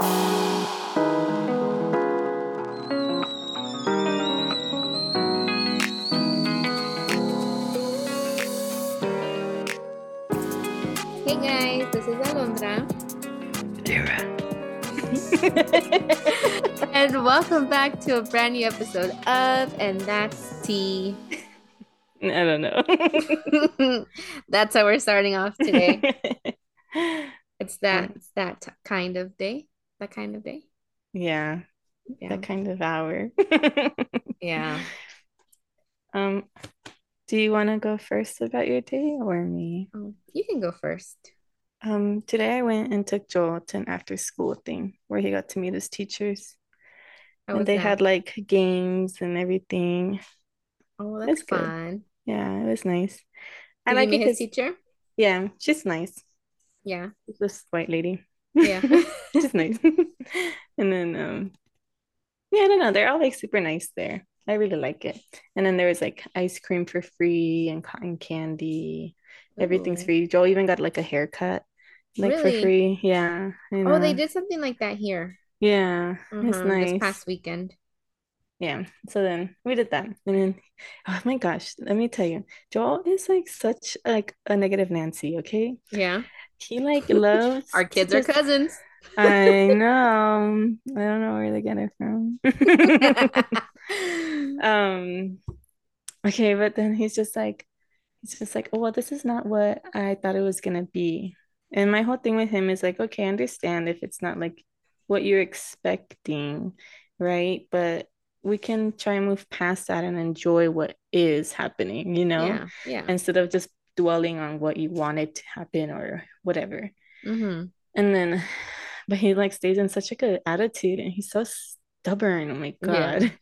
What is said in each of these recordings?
Hey guys, this is Alondra. and welcome back to a brand new episode of And That's Tea. I don't know. That's how we're starting off today. It's that it's that kind of day. That kind of day. yeah, Yeah. that kind of hour. Yeah. Um, do you want to go first about your day or me? Oh, you can go first. Um, today I went and took Joel to an after school thing where he got to meet his teachers. And they that? had like games and everything. oh, that's good. fun. Yeah, it was nice. I like you it meet his teacher? yeah, she's nice. Yeah. This white lady. Yeah. She's nice. And then um yeah, I don't know. They're all like super nice there. I really like it. And then there was like ice cream for free and cotton candy. Everything's Ooh. free. Joel even got like a haircut like for free. Yeah. Oh, they did something like that here. Yeah. It's Mhm, nice. This past weekend. Yeah. So then we did that. And then oh my gosh, let me tell you, Joel is like such like a negative Nancy, okay? Yeah. He like loves Our kids are cousins. I know. I don't know where they get it from. Um, okay, but then he's just like, he's just like, oh, well, this is not what I thought it was gonna be. And my whole thing with him is like, okay, I understand if it's not like what you're expecting, right? But we can try and move past that and enjoy what is happening, you know, Yeah. Yeah. instead of just dwelling on what you wanted to happen or whatever. Mm-hmm. And then, but he like stays in such a good attitude and he's so stubborn. Oh my Yeah. God.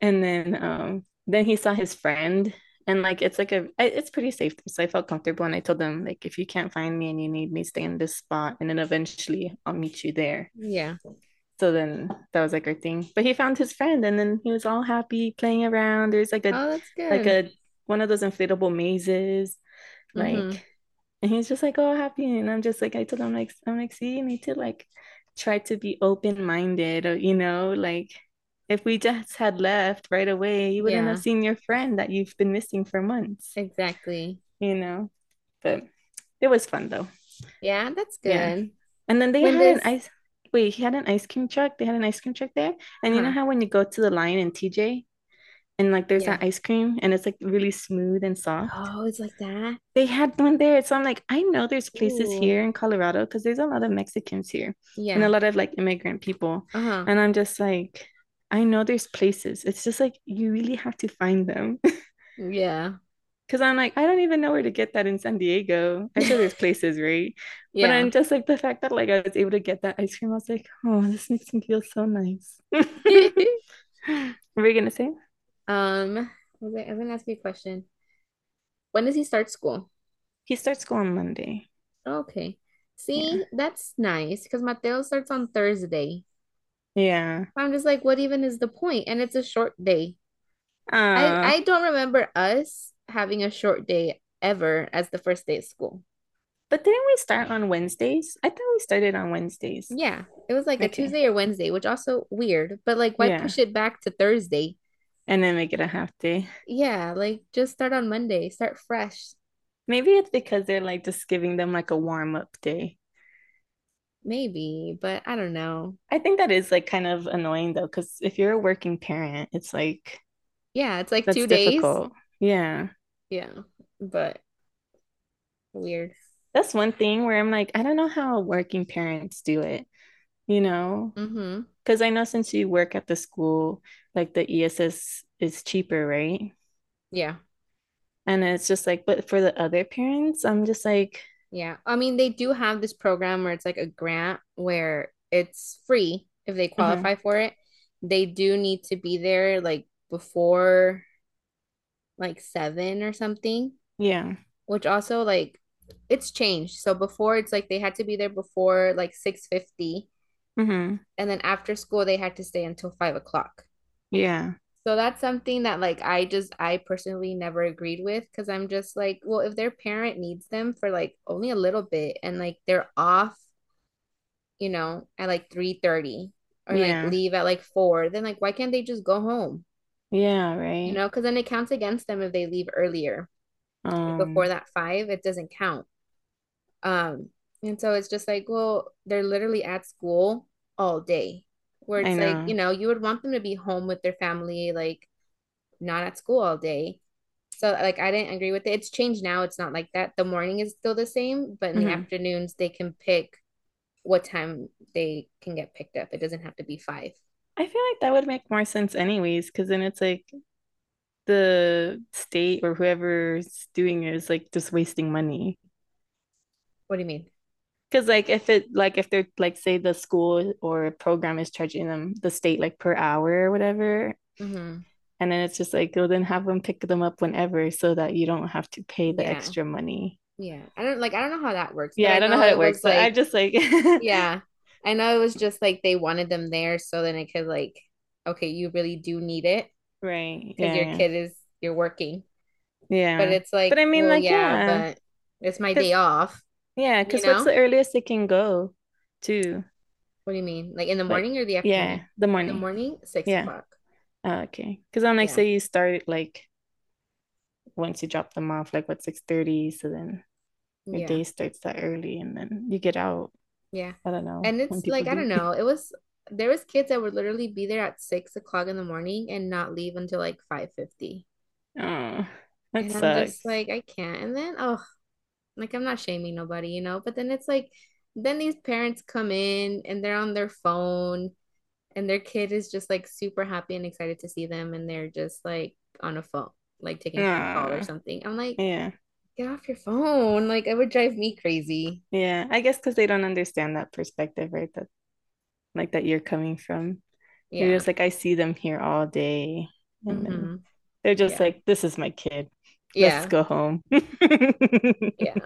And then um then he saw his friend and like it's like a it's pretty safe. So I felt comfortable and I told him like if you can't find me and you need me, stay in this spot and then eventually I'll meet you there. Yeah. So then that was like our thing. But he found his friend and then he was all happy playing around. There's like a Oh, like a one of those inflatable mazes. Like Mhm. and he's just like, oh, happy. And I'm just like, I told him, like, I'm like, see, you need to like try to be open-minded, or you know, like if we just had left right away, you wouldn't Yeah. have seen your friend that you've been missing for months, Exactly. you know. But it was fun though. Yeah, that's Yeah. good. And then they When had an ice, wait, he had an ice cream truck. They had an ice cream truck there. And you know how when you go to the line in TJ and like there's Yeah. that ice cream and it's like really smooth and soft. Oh, it's like that. They had one there. So I'm like, I know there's places Ooh. here in Colorado because there's a lot of Mexicans here and a lot of like immigrant people. Uh-huh. And I'm just like, I know there's places. It's just like you really have to find them. Yeah. Because I'm like, I don't even know where to get that in San Diego. I'm sure there's places, right? Yeah. But I'm just like the fact that like I was able to get that ice cream, I was like, oh, this makes me feel so nice. What were you gonna say? Um, was I, was gonna ask you a question. When does he start school? He starts school on Monday. Okay. See, that's nice because Mateo starts on Thursday. Yeah. I'm just like, what even is the point? And it's a short day. Uh, I I don't remember us having a short day ever as the first day of school. but didn't we start on Wednesdays? I thought we started on Wednesdays. Yeah, it was like a Tuesday or Wednesday, which also weird. But like, why Yeah. push it back to Thursday? And then make it a half day. Yeah, like just start on Monday, start fresh. Maybe it's because they're like just giving them like a warm up day. Maybe, but I don't know. I think that is like kind of annoying though, because if you're a working parent, it's like Yeah, it's like two days. difficult. Yeah. Yeah, but weird. That's one thing where I'm like, I don't know how working parents do it, you know? Mm-hmm. Because I know since you work at the school, like the ESS is cheaper, right? Yeah. And it's just like, but for the other parents, I'm just like, Yeah. I mean, they do have this program where it's like a grant where it's free if they mm-hmm. qualify for it. They do need to be there like before like seven or something, yeah, which also like it's changed. So before it's like they had to be there before like 6:50 hmm and then after school they had to stay until five o'clock. yeah, So that's something that like I just I personally never agreed with because I'm just like, well, if their parent needs them for like only a little bit and like they're off, you know, at like 3:30 or like leave at like 4, then like why can't they just go home? Yeah, right. You know, because then it counts against them if they leave earlier. Like before Um, that 5, it doesn't count. Um, and so it's just like, well, they're literally at school all day. Where it's like, you know. you would want them to be home with their family, like not at school all day. So like I didn't agree with it. It's changed now. It's not like that. The morning is still the same, but in the hmm afternoons they can pick what time they can get picked up. It doesn't have to be five. I feel like that would make more sense anyways, because then it's like the state or whoever's doing it is like just wasting money. What do you mean? Because like if it like if they're like say the school or program is charging them the state like per hour or whatever, Mm-hmm. and then it's just like, well then have them pick them up whenever so that you don't have to pay the Yeah. extra money. Yeah. I don't like I don't know how that works, Yeah, I I don't know know how it works, was but I just like yeah. I know it was just like they wanted them there so then it could like, okay, you really do need it right, because your yeah, kid is you're working. Yeah but it's like, But I mean well, like yeah, yeah, but it's my day off, yeah, you because what's the earliest it can go to? What do you mean? Like in the Like morning or the afternoon? yeah, the In the morning. morning, six Yeah. o'clock. Oh, okay. Because I'm like, Yeah. say you start like once you drop them off, like what, 6:30, so then your Yeah. day starts that early and then you get out. Yeah. I don't know And it's like, I do. don't know. It was there was kids that would literally be there at six o'clock in the morning and not leave until like 5:50. Oh, that And I'm just like, I can't. And then, oh, like I'm not shaming nobody, you know, but then it's like then these parents come in and they're on their phone and their kid is just like super happy and excited to see them and they're just like on a phone, like taking a call or something. I'm like, yeah. get off your phone. Like it would drive me crazy. Yeah. I guess because they don't understand that perspective, right? That like that you're coming from. You're Yeah. just like, I see them here all day. And Mm-hmm. they're just Yeah. like, this is my kid. Let's Yeah. go home. Yeah.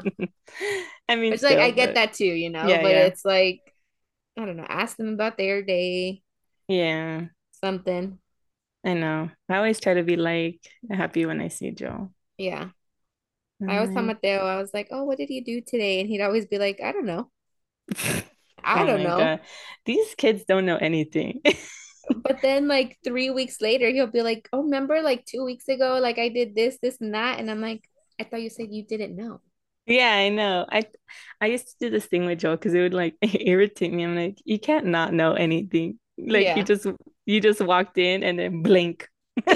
I mean, It's like I still, get but that too, you know, yeah, but yeah. it's like I don't know, ask them about their day, Yeah, something. I know. I always try to be like happy when I see Joe. Yeah. I always tell Mateo, I was like, oh, what did you do today? And he'd always be like, I don't know. I oh don't know. God. These kids don't know anything. But then like three weeks later, he'll be like, oh, remember like two weeks ago, like I did this, this, and that. And I'm like, I thought you said you didn't know. Yeah, I know. I I used to do this thing with Joe because it would like irritate me. I'm like, you can't not know anything. Like you just you just walked in and then blink.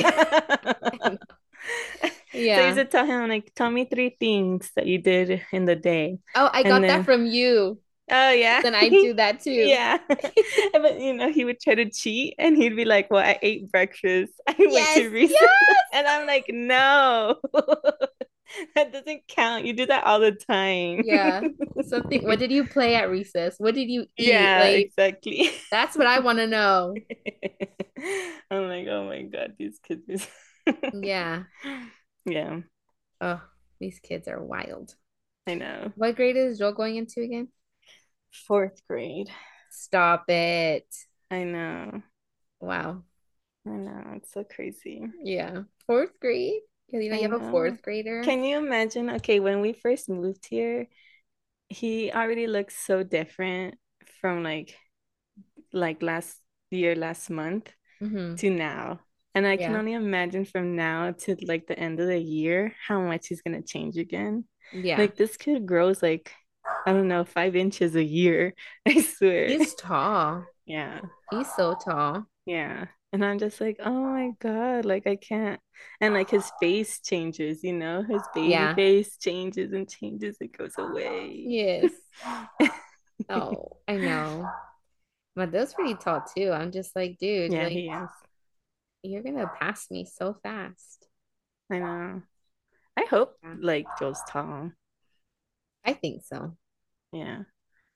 Yeah. So I used to tell him like, tell me three things that you did in the day. Oh, I And got that from you. Oh yeah. Then I do that too. Yeah. But you know, he would try to cheat and he'd be like, Well, I ate breakfast. I went to recess. yes, And I'm like, no, that doesn't count. You do that all the time. yeah. Something. What did you play at recess? What did you eat? Yeah, Like, exactly. that's what I want to know. I'm like, oh my God, these kids Yeah. yeah, Oh, these kids are wild. I know. What grade is Joel going into again? Fourth grade. Stop it. I know. Wow. I know. It's so crazy. Yeah. Fourth grade? You know have a fourth grader. Can you imagine? Okay, when we first moved here, he already looks so different from like like last year, last month hmm to now. And I can Yeah. only imagine from now to like the end of the year how much he's gonna change again. Yeah. Like this kid grows like I don't know, five inches a year. I swear. He's tall. Yeah. He's so tall. Yeah. And I'm just like, oh my God, like I can't. And like his face changes, you know, his baby Yeah. face changes and changes, it goes away. Yes. Oh, I know. But that's pretty tall too. I'm just like, dude, Yeah, like he is. you're gonna pass me so fast. I know. I hope Yeah. like Joe's tall. I think so. Yeah.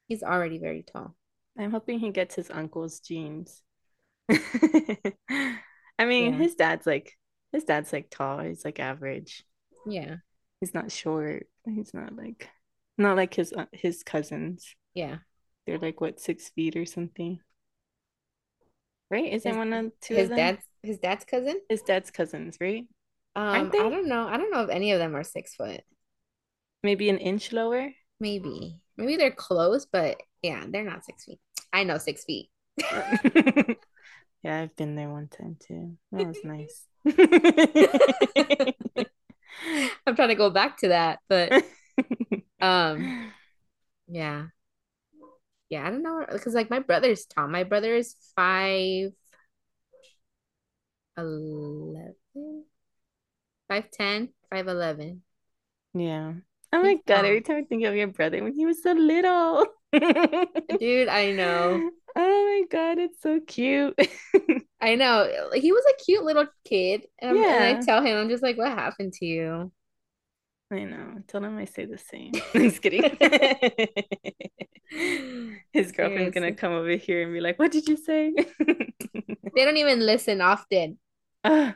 He's already very tall. I'm hoping he gets his uncle's genes. I mean, Yeah. his dad's like his dad's like tall. He's like average. Yeah. He's not short. He's not like not like his uh, his cousins. Yeah. They're like what six feet or something, right? Isn't His one of two of his them dad's his dad's cousin? his dad's cousins, right? Um, I don't know. I don't know if any of them are six foot. Maybe an inch lower. Maybe. Maybe they're close, but yeah, they're not six feet. I know six feet. yeah, I've been there one time too. That was nice. I'm trying to go back to that, but um, yeah, yeah. I don't know because like my brother's tall. My brother is five eleven, five ten, five eleven. Yeah. Oh my God, every time I think of your brother when he was so little. Dude, I know. Oh my God, it's so cute. I know. He was a cute little kid. And, yeah. and I tell him, I'm just like, what happened to you? I know. Tell him I say the same. I'm just kidding. His girlfriend's gonna come over here and be like, What did you say? they don't even listen often. Uh,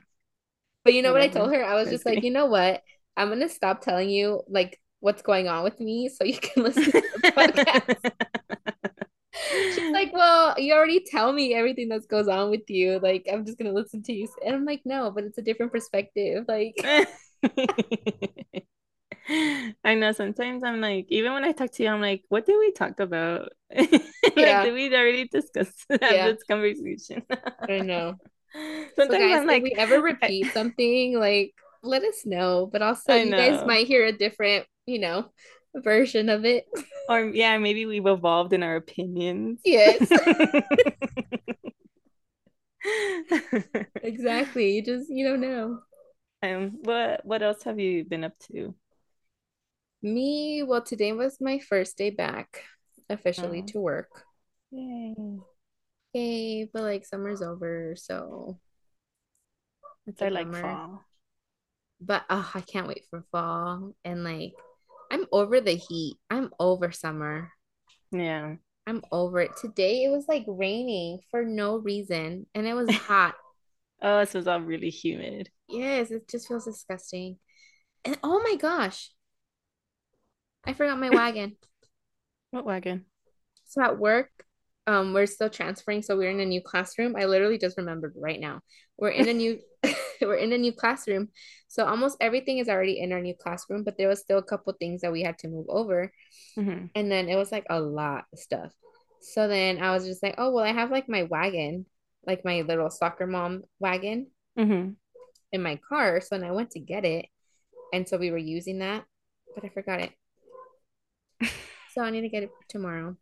but you know what I told her? I was just like, you know what? I'm gonna stop telling you like what's going on with me so you can listen to the podcast. She's like, Well, you already tell me everything that goes on with you. Like, I'm just gonna listen to you. And I'm like, No, but it's a different perspective. Like I know sometimes I'm like, even when I talk to you, I'm like, what did we talk about? like, yeah. did we already discuss yeah. this conversation? I know. Sometimes so guys, I'm like, if we ever repeat something, like, let us know. But also, you guys might hear a different, you know, version of it. Or yeah, maybe we've evolved in our opinions. Yes. exactly. You just you don't know. Um, what what else have you been up to? Me, well, today was my first day back officially oh. to work. Yay. Yay, but like summer's over, so it's like fall. But oh, I can't wait for fall. And like I'm over the heat. I'm over summer. Yeah. I'm over it. Today it was like raining for no reason and it was hot. oh, this was all really humid. Yes, it just feels disgusting. And oh my gosh, I forgot my wagon. What wagon? So at work, um, we're still transferring, so we're in a new classroom. I literally just remembered right now. We're in a new we're in a new classroom. So almost everything is already in our new classroom, but there was still a couple things that we had to move over. Mm-hmm. And then it was like a lot of stuff. So then I was just like, oh well, I have like my wagon, like my little soccer mom wagon mm-hmm. in my car. So then I went to get it. And so we were using that, but I forgot it. so I need to get it tomorrow.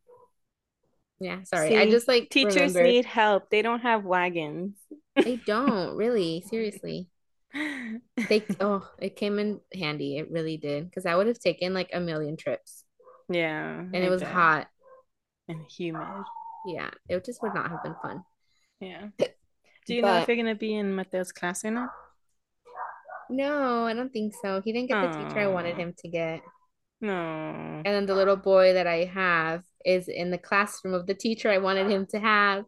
Yeah, sorry. See, I just like teachers remembered. need help. They don't have wagons. They don't really, seriously. They oh, it came in handy. It really did because I would have taken like a million trips. Yeah, and it was bet. hot and humid. Yeah, it just would not have been fun. Yeah. Do you but, know if you're gonna be in Mateo's class or not? No, I don't think so. He didn't get the teacher I wanted him to get. No. And then the little boy that I have is in the classroom of the teacher I wanted him to have.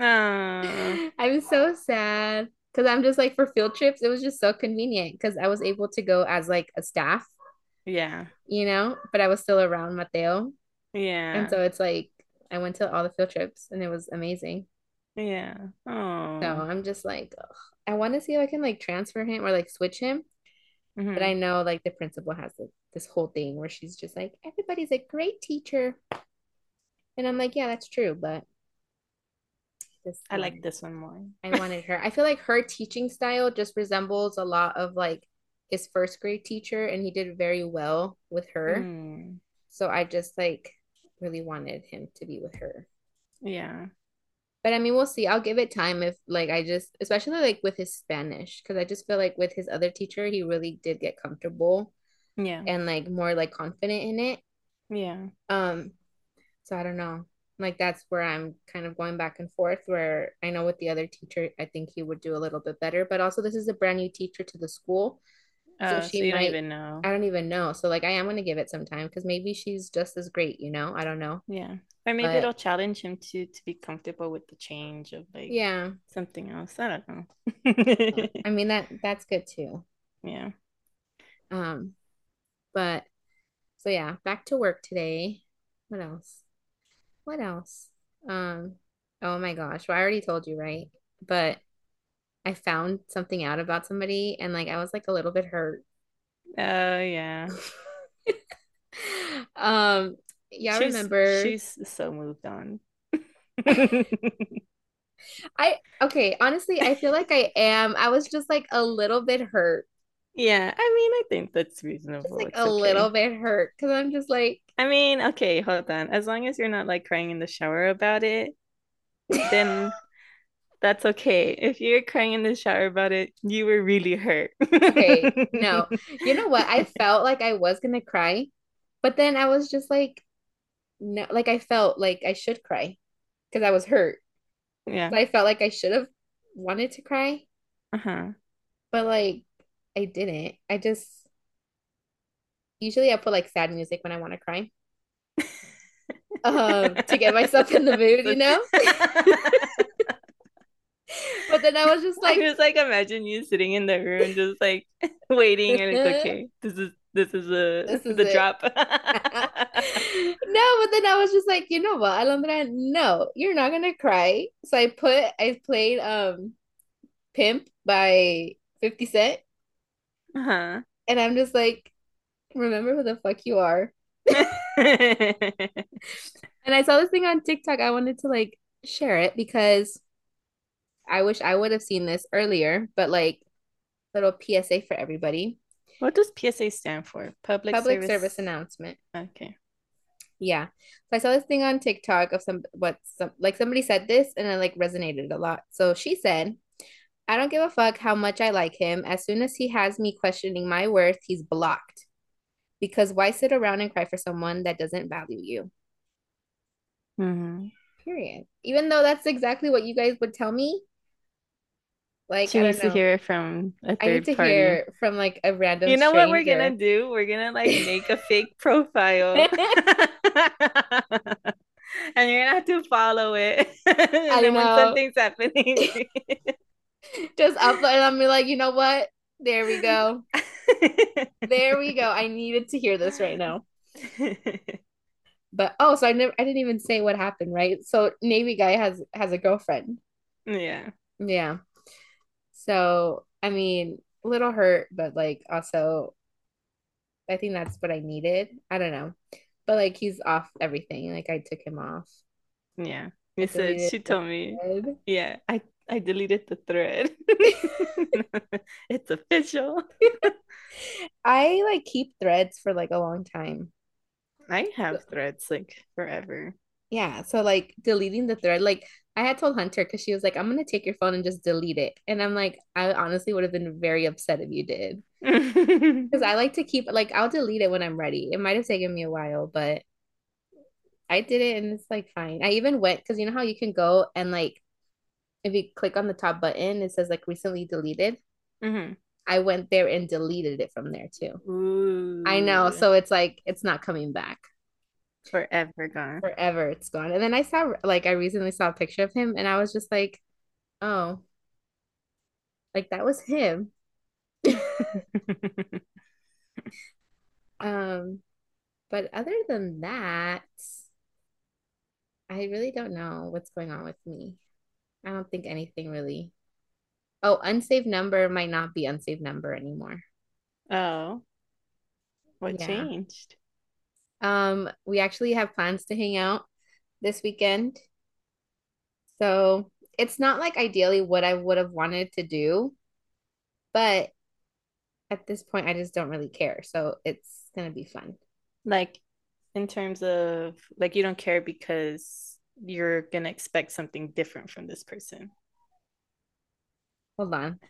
Oh. I'm so sad because I'm just like for field trips, it was just so convenient because I was able to go as like a staff. Yeah. You know, but I was still around Mateo. Yeah. And so it's like I went to all the field trips and it was amazing. Yeah. Oh. So I'm just like, ugh. I want to see if I can like transfer him or like switch him. Mm-hmm. But I know like the principal has like, this whole thing where she's just like, everybody's a great teacher. And I'm like, yeah, that's true, but this I like this one more. I wanted her. I feel like her teaching style just resembles a lot of like his first grade teacher, and he did very well with her. Mm. So I just like really wanted him to be with her. Yeah. But I mean, we'll see. I'll give it time if like I just, especially like with his Spanish, because I just feel like with his other teacher, he really did get comfortable. Yeah. And like more like confident in it. Yeah. Um, so I don't know. Like that's where I'm kind of going back and forth. Where I know with the other teacher, I think he would do a little bit better. But also, this is a brand new teacher to the school. So oh, she so you might, don't even know. I don't even know. So like I am gonna give it some time because maybe she's just as great, you know? I don't know. Yeah. Or maybe but, it'll challenge him to to be comfortable with the change of like yeah something else. I don't know. I mean that that's good too. Yeah. Um but so yeah, back to work today. What else? What else? Um, oh my gosh. Well, I already told you, right? But I found something out about somebody and like I was like a little bit hurt. Oh yeah. um yeah, I remember she's so moved on. I okay, honestly, I feel like I am. I was just like a little bit hurt. Yeah, I mean, I think that's Just reasonable. like It's a little bit hurt because I'm just like I mean, okay, hold on. As long as you're not like crying in the shower about it, then that's okay. If you're crying in the shower about it, you were really hurt. okay, no. You know what? I felt like I was gonna cry, but then I was just like no, like I felt like I should cry because I was hurt. Yeah. So I felt like I should have wanted to cry, Uh-huh. but like I didn't. I just usually I put like sad music when I want to cry. Um, to get myself in the mood, you know? But then I was just I like was like, imagine you sitting in the room just like waiting and it's okay. This is this is a this is the it. drop. No, but then I was just like, you know what, Alondra, no, you're not gonna cry. So I put I played um Pimp by 50 Cent Uh-huh. and I'm just like, remember who the fuck you are. And I saw this thing on TikTok. I wanted to like share it because I wish I would have seen this earlier, but like little PSA for everybody. What does PSA stand for? Public Public service. service announcement. Okay. Yeah. So I saw this thing on TikTok of some what some like somebody said this and it like resonated a lot. So she said, I don't give a fuck how much I like him. As soon as he has me questioning my worth, he's blocked. Because why sit around and cry for someone that doesn't value you? Mm-hmm. Period. Even though that's exactly what you guys would tell me. Like, She I needs don't to hear it from a third I need to party. hear from like a random You know what we're gonna do? We're gonna like make a fake profile. And you're gonna have to follow it. And I then when something's happening, Just upload and I'm like, you know what? There we go. There we go. I needed to hear this right now. But oh, so I never I didn't even say what happened, right? So Navy guy has has a girlfriend. Yeah. Yeah. So I mean, a little hurt, but like also I think that's what I needed. I don't know. But like he's off everything. Like I took him off. Yeah. You said she told me. Yeah, I I deleted the thread. It's official. I like keep threads for like a long time. I have threads like forever. Yeah, so like deleting the thread, like I had told Hunter because she was like, I'm gonna take your phone and just delete it. And I'm like, I honestly would have been very upset if you did. Because I like to keep like I'll delete it when I'm ready. It might have taken me a while, but I did it and it's like fine. I even went because you know how you can go and like if you click on the top button, it says like recently deleted. Mhm. I went there and deleted it from there too. Ooh, I know. So it's like it's not coming back. forever gone. Forever it's gone. And then I saw like I recently saw a picture of him and I was just like, oh, like that was him. Um, but other than that, I really don't know what's going on with me. I don't think anything really. Oh, unsaved number might not be unsaved number anymore. Oh, what Yeah. changed? Um, we actually have plans to hang out this weekend. So it's not like ideally what I would have wanted to do, but at this point, I just don't really care. So it's gonna be fun. Like in terms of like you don't care because you're gonna expect something different from this person. Hold on.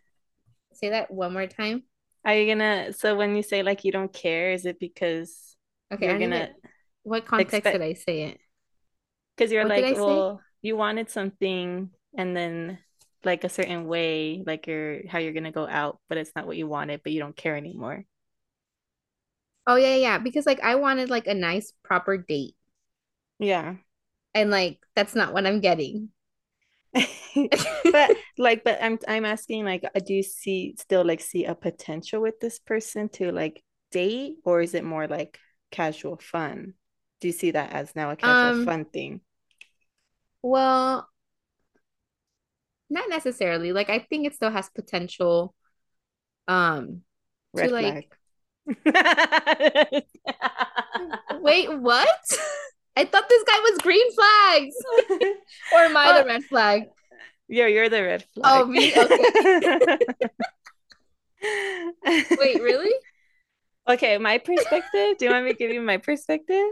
Say that one more time. Are you gonna, so when you say like you don't care, is it because Okay, you're I gonna to, what context expect- did I say it? because you're What like, say? well, you wanted something and then like a certain way, like you're how you're gonna go out, but it's not what you wanted, but you don't care anymore. Oh yeah, yeah, because like I wanted like a nice proper date Yeah. And like that's not what I'm getting. But like, but I'm I'm asking like, uh, do you see still like see a potential with this person to like date, or is it more like casual fun? Do you see that as now a casual Um, fun thing? well, not necessarily. Like I think it still has potential um to Red like wait, what? I thought this guy was green flags. or am I the oh. red flag? Yeah, you're the red flag. Oh, me? Okay. Wait, really? Okay, my perspective. Do you want me to give you my perspective?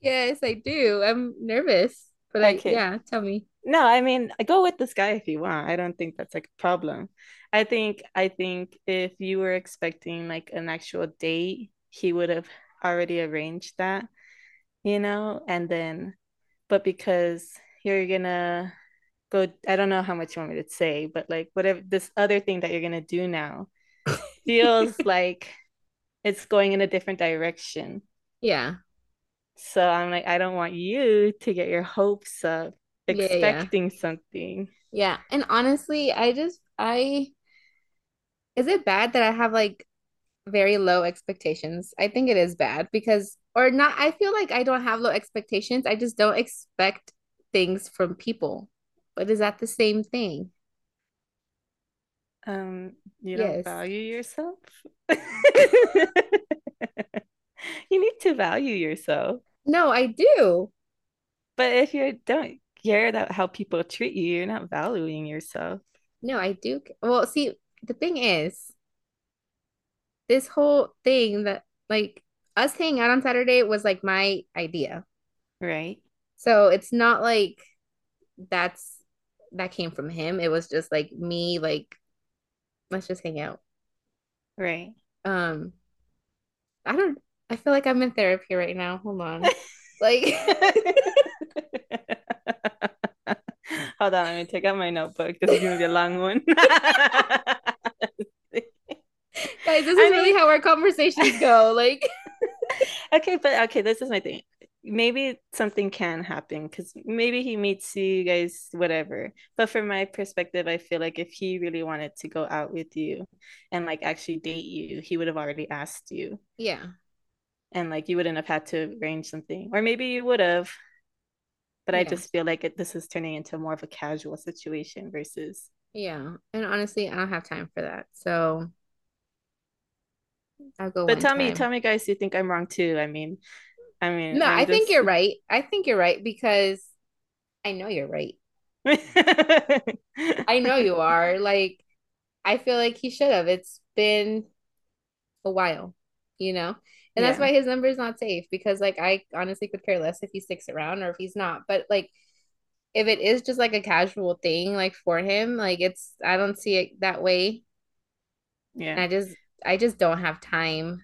Yes, I do. I'm nervous. But I, Okay. yeah, tell me. No, I mean, go with this guy if you want. I don't think that's like a problem. I think I think if you were expecting like an actual date, he would have already arranged that, you know, and then but because you're gonna go, I don't know how much you want me to say, but like whatever this other thing that you're gonna do now feels like it's going in a different direction. Yeah. So I'm like, I don't want you to get your hopes up Yeah, yeah. expecting something. Yeah. And honestly, I just I is it bad that I have like very low expectations? I think it is bad because or not I feel like I don't have low expectations. I just don't expect things from people. But is that the same thing? Um, you don't value yourself? You need to value yourself. No, I do. But if you don't care about how people treat you, you're not valuing yourself. No, I do. Well, see, the thing is, this whole thing that like us hanging out on Saturday was like my idea. Right? So it's not like that's that came from him. It was just like me, like, let's just hang out. Right. Um, I don't I feel like I'm in therapy right now. Hold on. Like Hold on, let me take out my notebook. This is gonna be a long one. guys, this I is really mean- how our conversations go. Like Okay, but okay, this is my thing. Maybe something can happen because maybe he meets you guys, whatever. But from my perspective, I feel like if he really wanted to go out with you and like actually date you, he would have already asked you. yeah. And like you wouldn't have had to arrange something. Or maybe you would have. But I just feel like it, this is turning into more of a casual situation versus Yeah. And honestly, I don't have time for that. So I'll go But tell me, tell me guys, you think I'm wrong too? I mean, I mean, No, I'm I think you're right. I think you're right because I know you're right. I know you are. Like, I feel like he should have. It's been a while, you know? And that's why his number is not safe because, like, I honestly could care less if he sticks around or if he's not. But, like, if it is just like a casual thing, like for him, like, it's, I don't see it that way. And Yeah. I just, I just don't have time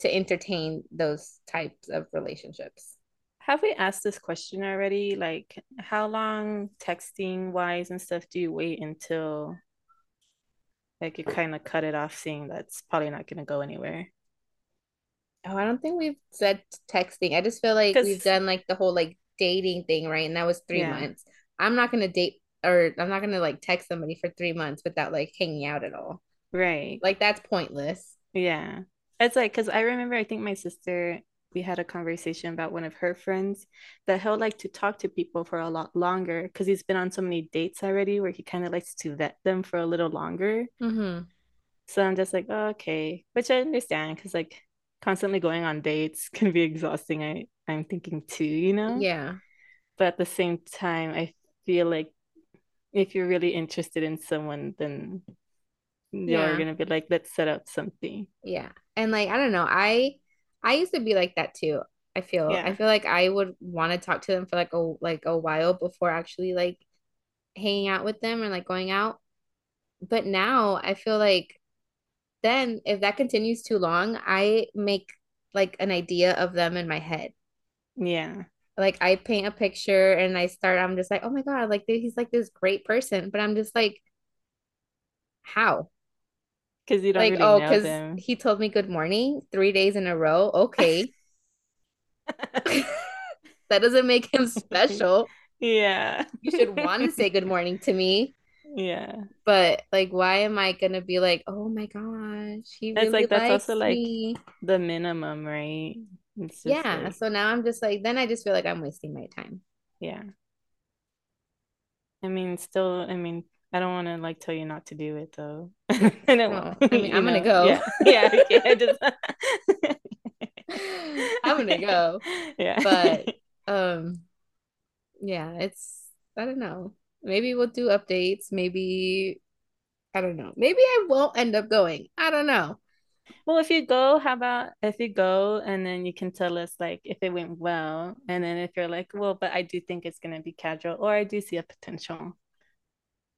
to entertain those types of relationships. Have we asked this question already? Like, how long texting wise and stuff do you wait until like you kind of cut it off, seeing that's probably not going to go anywhere? Oh, I don't think we've said texting. I just feel like 'Cause- we've done like the whole like dating thing, right? And that was three Yeah. months. I'm not gonna date or I'm not gonna like text somebody for three months without like hanging out at all. Right. Like that's pointless. Yeah. It's like, because I remember, I think my sister, we had a conversation about one of her friends that he'll like to talk to people for a lot longer because he's been on so many dates already where he kind of likes to vet them for a little longer. Mm-hmm. So I'm just like, oh, okay, which I understand because like constantly going on dates can be exhausting. I I'm thinking too, you know. Yeah. But at the same time, I feel like if you're really interested in someone, then you're Yeah. gonna be like, let's set up something. Yeah. And like I don't know, I I used to be like that too. I feel Yeah. I feel like I would want to talk to them for like a like a while before actually like hanging out with them or like going out. But now I feel like then if that continues too long, I make like an idea of them in my head. Yeah. Like I paint a picture and I start, I'm just like, oh my God, like he's like this great person. But I'm just like, how? Because you don't Like, really oh, because he told me good morning three days in a row. Okay. That doesn't make him special. Yeah. You should want to say good morning to me. Yeah. But like, why am I gonna be like, oh my gosh, he It's really like that's likes also like me. the minimum, right? Yeah. like, So now I'm just like, then I just feel like I'm wasting my time. yeah. I mean, still, I mean, I don't want to like tell you not to do it though. I want- I mean, I'm gonna go. Yeah. Yeah. I just I'm gonna go. Yeah. But um yeah, it's I don't know. Maybe we'll do updates. Maybe I don't know. Maybe I won't end up going. I don't know. Well, if you go, how about if you go and then you can tell us like if it went well, and then if you're like, well, but I do think it's gonna be casual, or I do see a potential.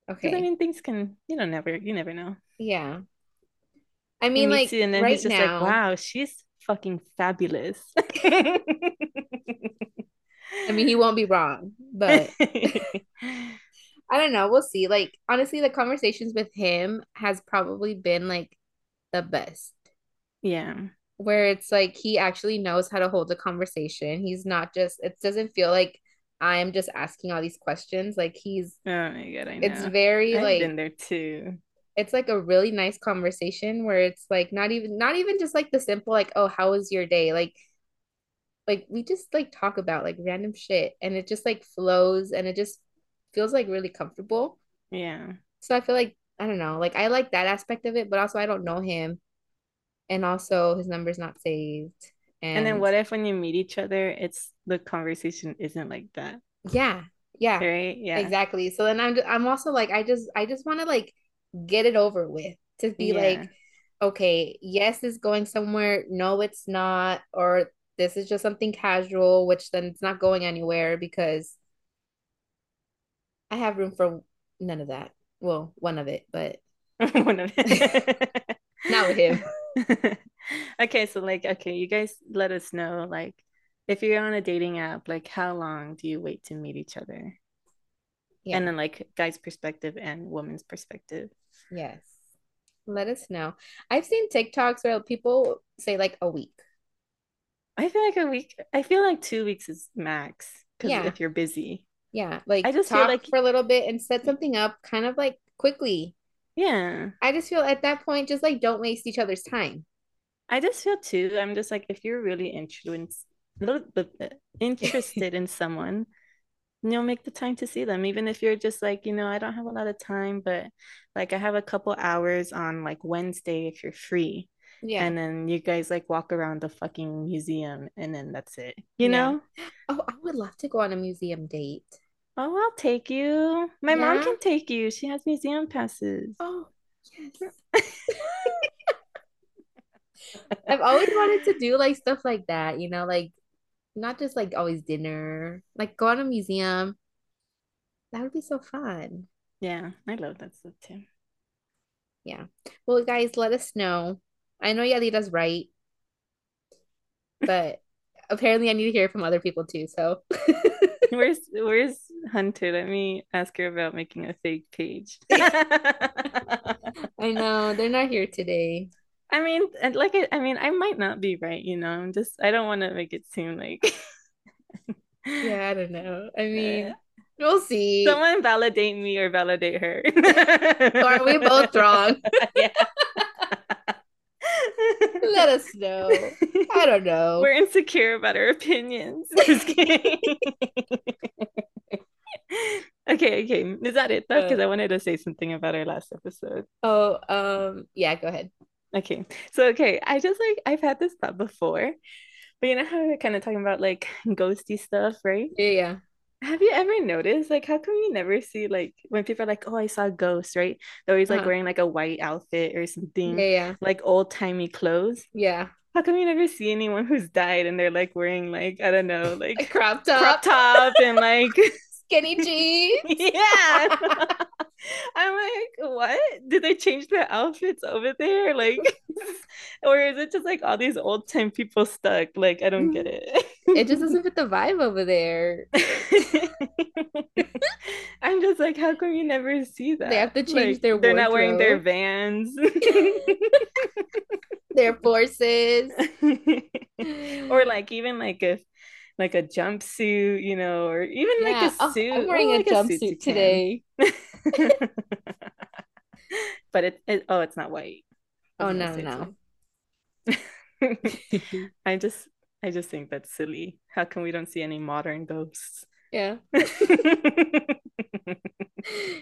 Because I mean, things can you know never you never know. Yeah. I mean, like you, and then right he's just like, now, wow, she's fucking fabulous. I mean, he won't be wrong, but I don't know. We'll see. Like, honestly, the conversations with him has probably been like the best, yeah. where it's like he actually knows how to hold a conversation. He's not just, it doesn't feel like I am just asking all these questions. Like, he's, Oh my god, I know. it's very I've been like, there too. it's like a really nice conversation where it's like not even, not even just like the simple, like, oh, how was your day? Like, like we just like talk about like random shit and it just like flows and it just feels like really comfortable. Yeah. So I feel like I don't know, like I like that aspect of it, but also I don't know him and also his number's not saved. And then what if when you meet each other, it's the conversation isn't like that, yeah, yeah, right? Yeah. exactly. So then I'm I'm also like I just I just want to like get it over with to be Yeah. like okay, yes, it's going somewhere. No, it's not. Or this is just something casual, which then it's not going anywhere because I have room for none of that. Well, one of it, but One of it. not with him. Okay, so like, okay, you guys let us know, like, if you're on a dating app, like, how long do you wait to meet each other? Yeah. And then, like, guy's perspective and woman's perspective. Yes. Let us know. I've seen TikToks where people say like a week. I feel like a week, I feel like two weeks is max because Yeah. if you're busy. Yeah. Like I just feel talk like- for a little bit and set something up kind of like quickly. Yeah. I just feel at that point, just like don't waste each other's time. I just feel too, I'm just like, if you're really influenced, uh, interested in someone, you know, make the time to see them. Even if you're just like, you know, I don't have a lot of time, but like I have a couple hours on like Wednesday if you're free. Yeah. And then you guys like walk around the fucking museum and then that's it. You Yeah. know? Oh, I would love to go on a museum date. Oh, I'll take you. My mom can take you. She has museum passes. Oh, yes. I've always wanted to do like stuff like that, you know, like not just like always dinner, like go on a museum. That would be so fun. Yeah, I love that stuff too. Yeah. Well, guys, let us know. I know Yadira's right, but apparently I need to hear from other people too. So Where's where's Hunter? Let me ask her about making a fake page. I know they're not here today. I mean, and like I, I mean, I might not be right, you know. I'm just I don't want to make it seem like Yeah, I don't know. I mean, we'll see. someone validate me or validate her. Or are we both wrong? Yeah. Let us know. I don't know. We're insecure about our opinions. Just kidding. okay, okay. Is that it though? Because I wanted to say something about our last episode. Oh, um, yeah, go ahead. Okay. So okay, I just like I've had this thought before, but you know how we're kind of talking about like ghosty stuff, right? Yeah, yeah. Have you ever noticed like how come you never see like when people are like, oh, I saw a ghost, right? They're always like Uh-huh. wearing like a white outfit or something, yeah. yeah. like old-timey clothes. Yeah. How come you never see anyone who's died and they're like wearing like I don't know, A like crop top, crop top and like skinny jeans. yeah. I'm like, what? Did they change their outfits over there? Like, or is it just like all these old time people stuck? Like, I don't get mm-hmm. it. It just doesn't fit the vibe over there. I'm just like, how come you never see that? They have to change Like, their They're not wearing their vans. Their forces. or like even like a like a jumpsuit, you know, or even like Yeah. a Oh, suit. I'm wearing a like you jumpsuit can. today. but it, it oh it's not white. Oh no, no. I just I just think that's silly. How come we don't see any modern ghosts? Yeah.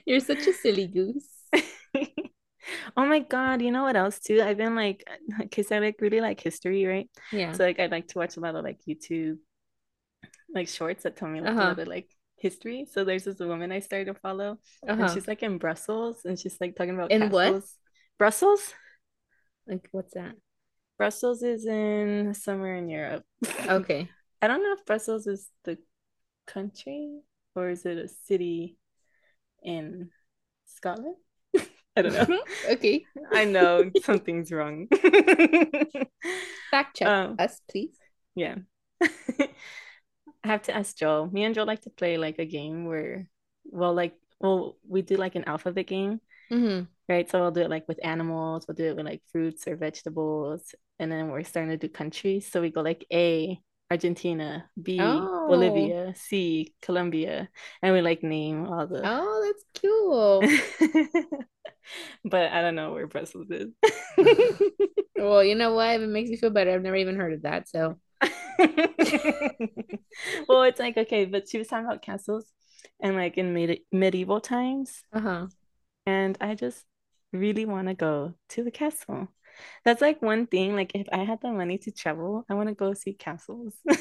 You're such a silly goose. Oh my God, you know what else too? I've been like, because I like really like history, right? Yeah. So like I like to watch a lot of like YouTube like shorts that tell me like a Uh-huh. lot of like history. So there's this woman I started to follow, and Uh-huh. she's like in Brussels, and she's like talking about In what? Brussels? Like what's that? Brussels is in somewhere in Europe. Okay. I don't know if Brussels is the country or is it a city in Scotland? I don't know. Okay. I know something's wrong. Fact check Um, us, please. yeah. I have to ask Joe. Me and Joe like to play like a game where, well, like, well, we do like an alphabet game, Mm-hmm. right? So we'll do it like with animals, we'll do it with like fruits or vegetables, and then we're starting to do countries. So we go like A, Argentina, B, Oh. Bolivia, C, Colombia, and we like name all the. Oh, that's cool. but I don't know where Brussels is. well, you know what? If it makes you feel better, I've never even heard of that. So, well, it's like okay, but she was talking about castles and like in medi medieval times, uh-huh. and I just really want to go to the castle. That's like one thing. Like if I had the money to travel, I want to go see castles.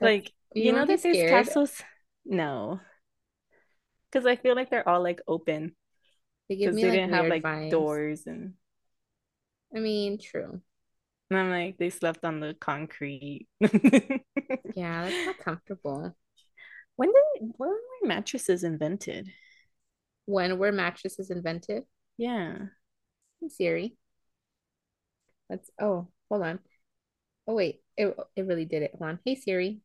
Like you you know that there's scared? castles? No, because I feel like they're all like open They give because me they like didn't have like vibes. doors and I mean, true. And I'm like they slept on the concrete. Yeah, that's not comfortable. When did when were mattresses invented? When were mattresses invented? Yeah. Hey, Siri. Let's. Oh, hold on. Oh wait, it it really did it. Hold on. Hey Siri.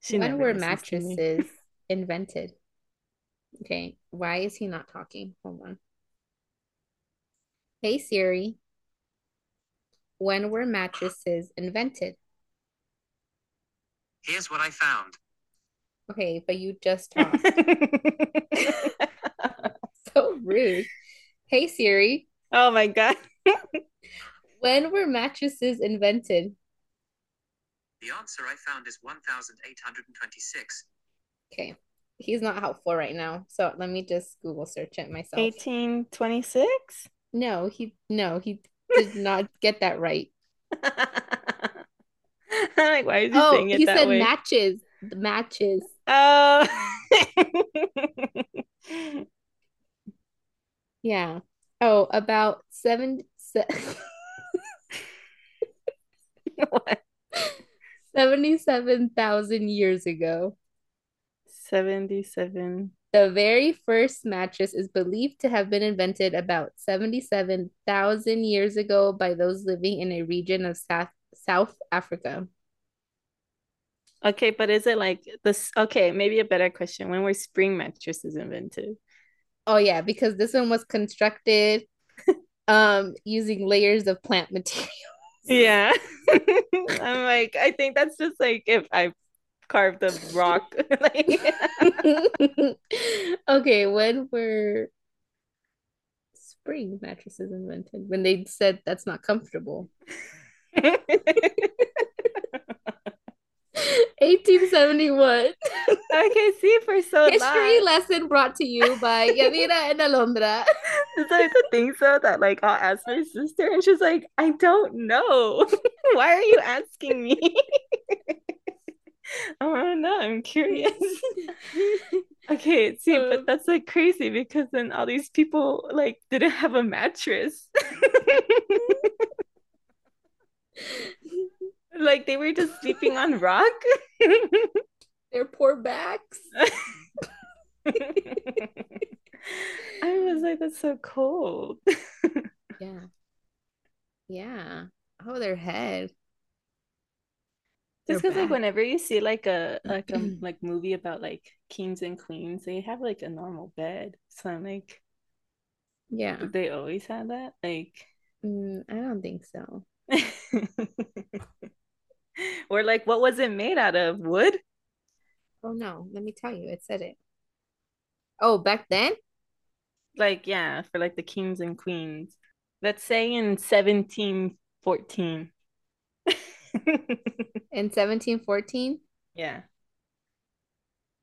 She when were listens to me. mattresses invented? Okay, why is he not talking? Hold on. Hey Siri. When were mattresses invented? Here's what I found. Okay, but you just talked. So rude. Hey Siri. oh my god. When were mattresses invented? The answer I found is 1826. Okay. He's not helpful right now. So let me just Google search it myself. 1826? No, he no, he did not get that right. I'm like, why is he Oh, saying it he that said way? matches. The matches. Oh. Yeah. Oh, about seven se What? 77,000 years ago. 77. The very first mattress is believed to have been invented about 77,000 years ago by those living in a region of South South Africa. Okay, but is it like this? Okay, maybe a better question. When were spring mattresses invented? Oh yeah, because this one was constructed um using layers of plant material. Yeah. I'm like, I think that's just like if I carved the rock. Okay, when were spring mattresses invented? When they said that's not comfortable. 1871. okay, see for so History long. lesson brought to you by Yadira and Alondra. It's like the thing so that like I'll ask my sister and she's like, I don't know. Why are you asking me? I don't know. I'm curious. Okay, see, Um, but that's like crazy because then all these people like didn't have a mattress. Like they were just sleeping on rock. Their poor backs. I was like, that's so cold. Yeah. Yeah. Oh, their head. Just because like whenever you see like a like a like movie about like kings and queens, they have like a normal bed. So I'm like, Yeah. they always have that? Like Mm, I don't think so. or like what was it made out of? Wood? Oh no, let me tell you, it said it. Oh, back then? Like, yeah, for like the kings and queens. Let's say in 1714. In 1714? yeah.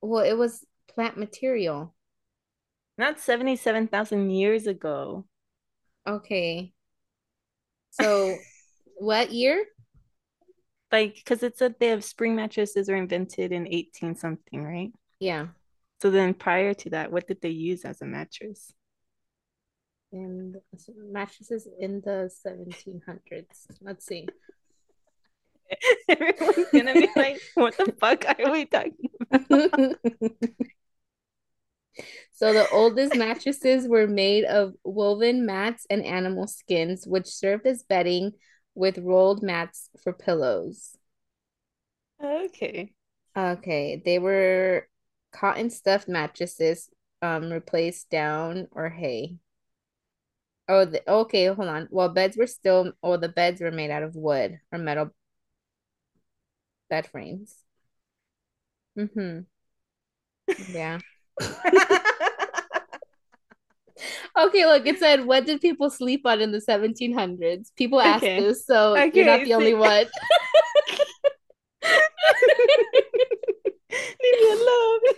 Well, it was plant material. Not 77,000 years ago. Okay. So, what year? Like, because it said they have spring mattresses were invented in 18 something, right? Yeah. So then prior to that, what did they use as a mattress? And mattresses in the 1700s. Let's see. Everyone's gonna be like, what the fuck are we talking about? So the oldest mattresses were made of woven mats and animal skins, which served as bedding with rolled mats for pillows. Okay. Okay, they were cotton stuffed mattresses, um, replaced down or hay. Oh, the, okay, hold on. Well, beds were still, oh, the beds were made out of wood or metal bed frames. Mm-hmm. Yeah. Okay, look, it said, what did people sleep on in the 1700s? People asked Okay. this, so you're not Okay, the only one. Leave me alone.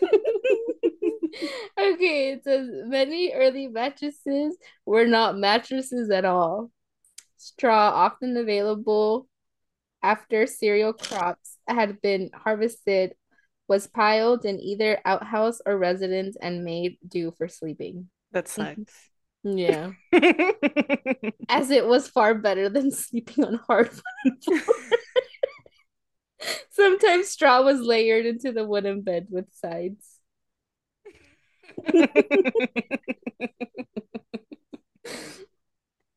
Okay, it says many early mattresses were not mattresses at all. Straw, often available after cereal crops had been harvested, was piled in either outhouse or residence and made do for sleeping. That mm-hmm. sucks. Yeah. As it was far better than sleeping on hardwood floor. Sometimes straw was layered into the wooden bed with sides.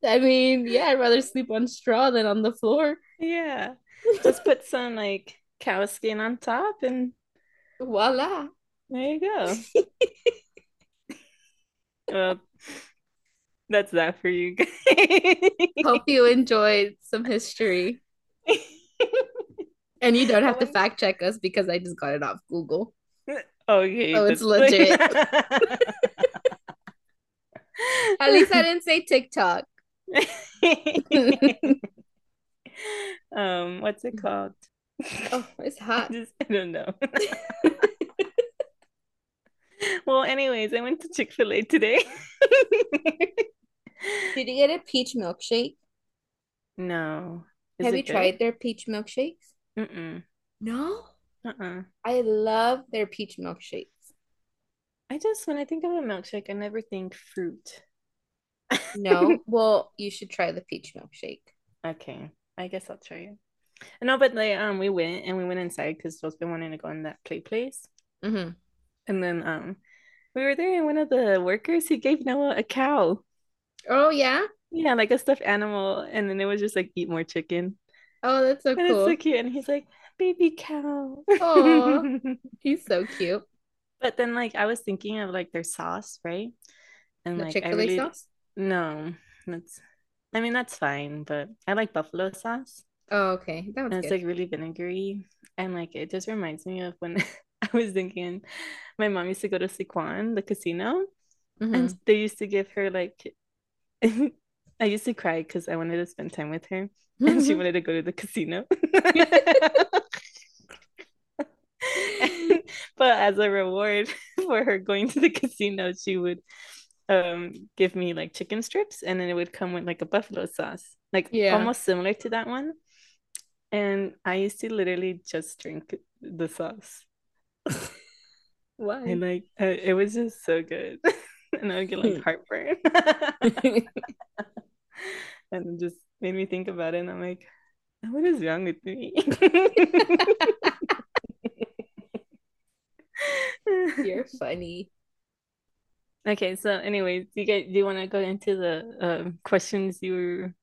I mean, yeah, I'd rather sleep on straw than on the floor. yeah. Just put some like cow skin on top and Voila. there you go. well, that's that for you guys. Hope you enjoyed some history. And you don't have to fact check us because I just got it off Google. Okay. Oh, it's legit. At least I didn't say TikTok. um, what's it called? Oh, it's I hot. just I don't know. well, anyways, I went to Chick-fil-A today. Did you get a peach milkshake? No. Is Have you good? tried their peach milkshakes? Mm-mm. No. Uh-uh. I love their peach milkshakes. I just when I think of a milkshake, I never think fruit. No. well, you should try the peach milkshake. Okay, I guess I'll try it. No, but like um, we went and we went inside because Joe's been wanting to go in that play place, Mm-hmm. and then um, we were there and one of the workers he gave Noah a cow. Oh yeah. Yeah, like a stuffed animal, and then it was just like eat more chicken, Oh, that's so and it's so cute. And he's like, baby cow. Aw. He's so cute. But then like I was thinking of like their sauce, right? And The like Chick-fil-A really sauce? no, that's I mean that's fine, but I like buffalo sauce. Oh, okay. That And was it's good. like really vinegary. And like it just reminds me of when I was thinking my mom used to go to Sycuan, the casino, Mhm. and they used to give her like I used to cry because I wanted to spend time with her and she wanted to go to the casino. And- but as a reward for her going to the casino, she would um give me like chicken strips and then it would come with like a buffalo sauce, like Yeah. almost similar to that one. And I used to literally just drink the sauce. Why? And like uh, it was just so good. and I would get like heartburn. and it just made me think about it and I'm like, what is wrong with me? You're funny. Okay, so anyways, do you guys do you want to go into the um, questions you were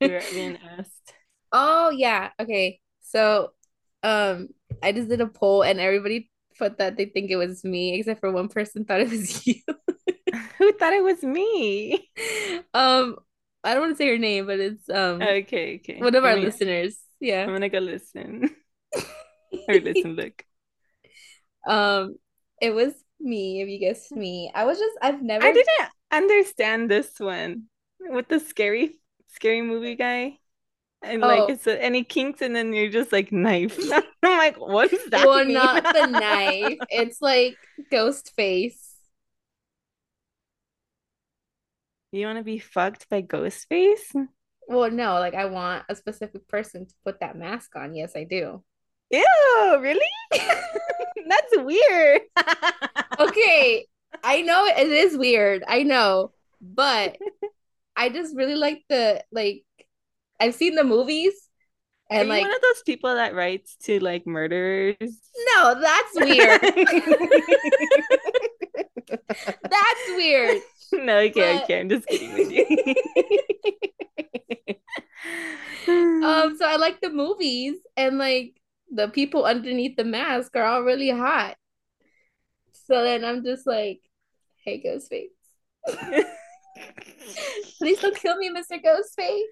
you were being asked? Oh yeah. Okay. So um I just did a poll and everybody put that they think it was me, except for one person thought it was you. Who thought it was me? Um I don't want to say her name, but it's um Okay, okay. one of I our mean, listeners. Yeah. I'm gonna go listen. or listen, look. Um it was me, if you guessed me. I was just I've never I didn't understand this one with the scary, scary movie guy. And Oh. like it's a, and he kinks and then you're just like knife. I'm like, what does that well mean? not the knife. It's like ghost face. You want to be fucked by Ghostface? Well, no, like I want a specific person to put that mask on. Yes, I do. Ew, really? That's weird. Okay, I know it is weird. I know, but I just really like the like I've seen the movies Are and you like one of those people that writes to like murderers? no, that's weird. That's weird. no, okay, But- okay. I'm just kidding with you. Um, so I like the movies and like the people underneath the mask are all really hot. So then I'm just like, hey, Ghostface. Please don't kill me, Mr. Ghostface.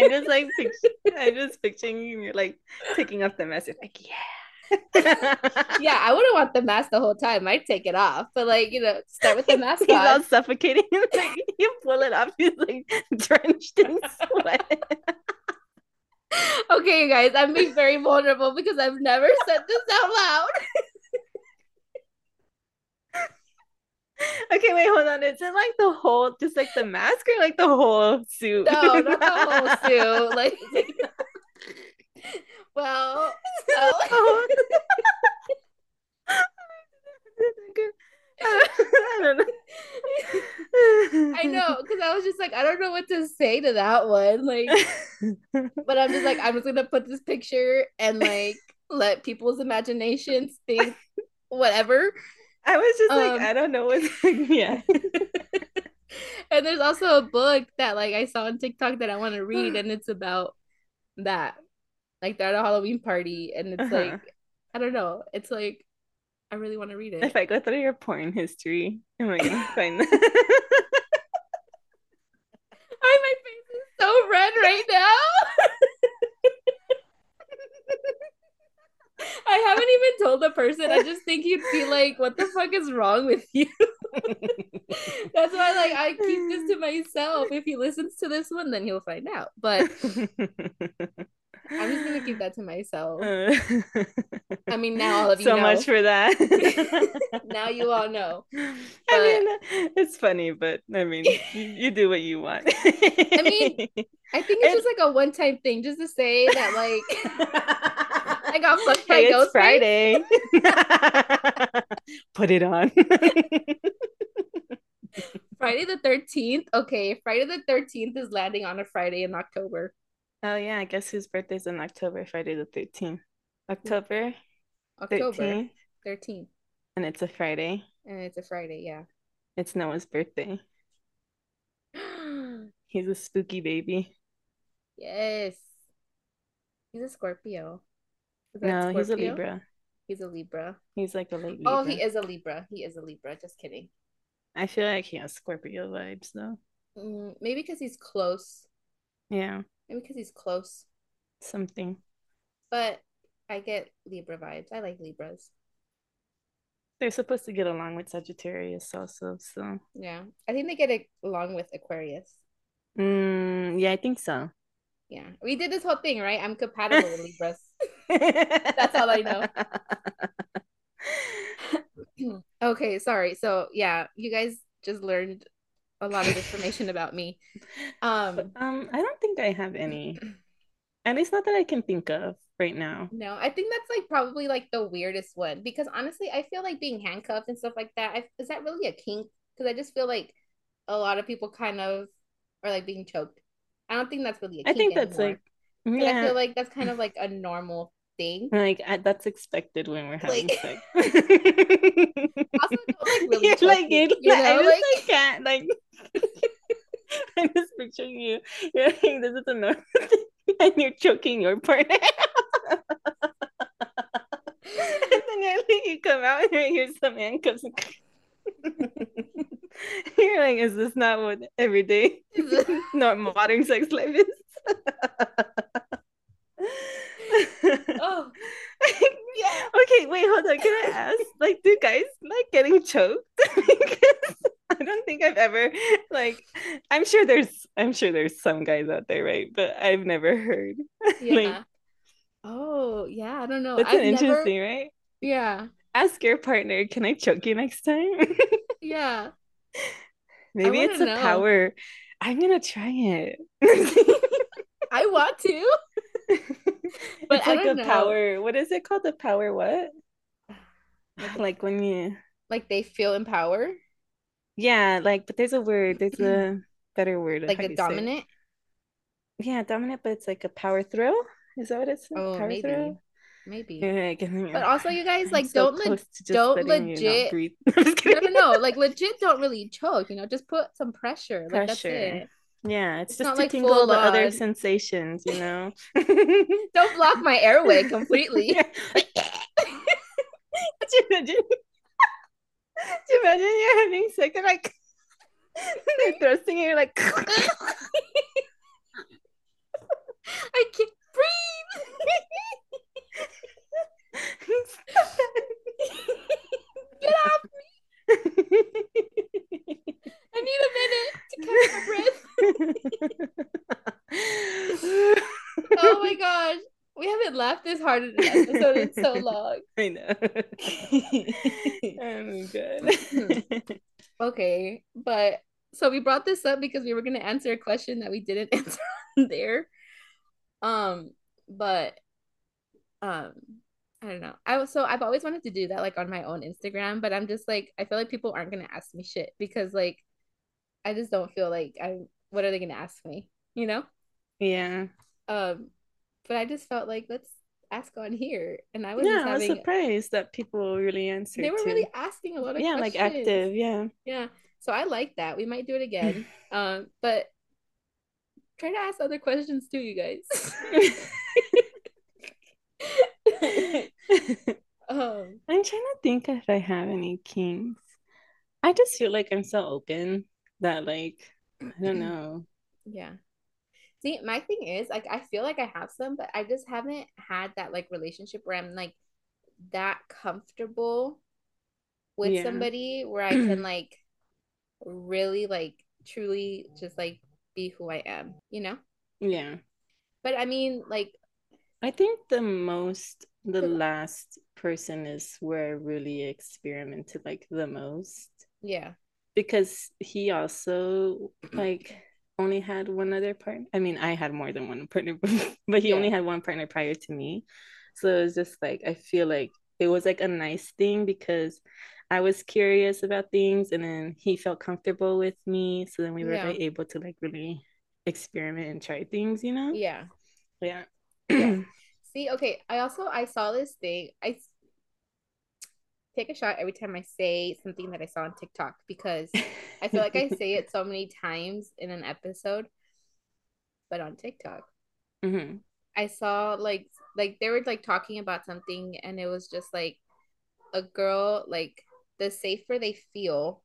I'm just like, I'm just picturing you. You're like taking off the mask. Like, yeah. yeah, I wouldn't want the mask the whole time. I'd take it off, but like you know, start with the mask He's all on. suffocating. like, you pull it off. He's like drenched in sweat. Okay, you guys, I'm being very vulnerable because I've never said this out loud. Okay, wait, hold on. Is it like the whole, just like the mask or like the whole suit? No, not the whole suit. Like, well, oh, oh I don't know. I know because I was just like, I don't know what to say to that one. Like, but I'm just like, I'm just gonna put this picture and like let people's imaginations think whatever. I was just like, Um, I don't know what's yeah. and there's also a book that like I saw on TikTok that I want to read, and it's about that. Like they're at a Halloween party, and it's Uh-huh. like I don't know. It's like I really want to read it. If I go through your porn history, am I gonna find that? Oh, my face is so red right now. I haven't even told the person. I just think he'd be like, "What the fuck is wrong with you?" That's why, like, I keep this to myself. If he listens to this one, then he'll find out. But I'm just gonna keep that to myself. I mean, now all of you so know. much for that. Now you all know. I mean, it's funny, but I mean, you, you do what you want. I mean, I think it's just like a one-time thing, just to say that, like, I got fucked by hey, it's Ghostface. Friday. Put it on. Friday the 13th. Okay, Friday the 13th is landing on a Friday in October. oh yeah, I guess his birthday's in October, Friday the 13th. October October 13th, 13th. and it's a Friday. And it's a Friday, yeah. It's Noah's birthday. He's a spooky baby. yes. He's a Scorpio. No, he's a Libra. He's a Libra. He's like a late Libra. Oh, he is a Libra. He is a Libra. Just kidding. I feel like he has Scorpio vibes though. Mm, maybe because he's close. Yeah, Maybe because he's close. something. But I get Libra vibes. I like Libras. They're supposed to get along with Sagittarius also, so Yeah. I think they get along with Aquarius. mm, yeah, I think so. Yeah. We did this whole thing, right? I'm compatible with Libras. That's all I know. Okay, sorry. So yeah, you guys just learned a lot of information about me. Um, Um, I don't think I have any. At least not that I can think of right now. no, I think that's like probably like the weirdest one because honestly, I feel like being handcuffed and stuff like that. I, is that really a kink? Because I just feel like a lot of people kind of are like being choked. I don't think that's really a I kink think that's anymore. like, But I feel like that's kind of like a normal thing. like I, that's expected when we're having Like- sex. Also, don't like really You're like, it, you I know, just like like, can't like. I'm just picturing you. You're like, this is a normal thing, and you're choking your partner. and then like, you come out and here's some handcuffs. you're like, is this not what everyday not modern sex life is? Oh yeah. Okay, wait, hold on. Can I ask? Like, do guys like getting choked? because I don't think I've ever like I'm sure there's I'm sure there's some guys out there, right? But I've never heard. yeah. Like, oh yeah, I don't know. that's I've an never- interesting, right? Yeah. Ask your partner, can I choke you next time? Yeah. Maybe it's a know. power. I'm gonna try it. I want to. But it's like a don't know. power. What is it called? The power what? Like when you Like they feel empowered, yeah, like but there's a word, there's a better word. like a do you say it. dominant. Yeah, dominant, but it's like a power throw. Is that what it's? Oh, power maybe. throw? Maybe. Yeah, But also, you guys I'm like don't le- just don't letting you not legit- I'm no, no, no. Like legit, don't really choke. You know, just put some pressure. Like that's Pressure. it. Yeah, it's, It's just to like, tingle the other sensations, you know. Don't block my airway completely. Could you imagine? Could you imagine you're having sex and like they're thrusting you, you're like I can't breathe. Get off! I need a minute to catch my breath. Oh my gosh, we haven't laughed this hard in an episode in so long. I know. I'm good. Okay, but so we brought this up because we were gonna answer a question that we didn't answer on there. Um, but um, I don't know. I was so I've always wanted to do that like on my own Instagram, but I'm just like I feel like people aren't gonna ask me shit because like I just don't feel like I what are they gonna ask me, you know? yeah. Um, but I just felt like let's ask on here, and I was Yeah, just I was surprised that people really answered. they were too. really asking a lot of yeah, like active. Yeah. Yeah. So I like that. We might do it again. um, but try to ask other questions too, you guys. um, I'm trying to think if I have any kinks. I just feel like I'm so open that like I don't know. yeah. See, my thing is like I feel like I have some, but I just haven't had that like relationship where I'm like that comfortable with Yeah. somebody where I can like really like truly just like be who I am, you know? Yeah. But I mean, like I think the most the last person is where I really experimented like the most yeah. Because he also like only had one other partner. I mean, I had more than one partner, but he Yeah. only had one partner prior to me. So it was just like I feel like it was like a nice thing because I was curious about things and then he felt comfortable with me. So then we were Yeah. like able to like really experiment and try things, you know? Yeah. Yeah. Yeah. See, okay, I also I saw this thing. I take a shot every time I say something that I saw on TikTok because I feel like I say it so many times in an episode, but on TikTok. hmm I saw like like they were like talking about something and it was just like a girl like the safer they feel,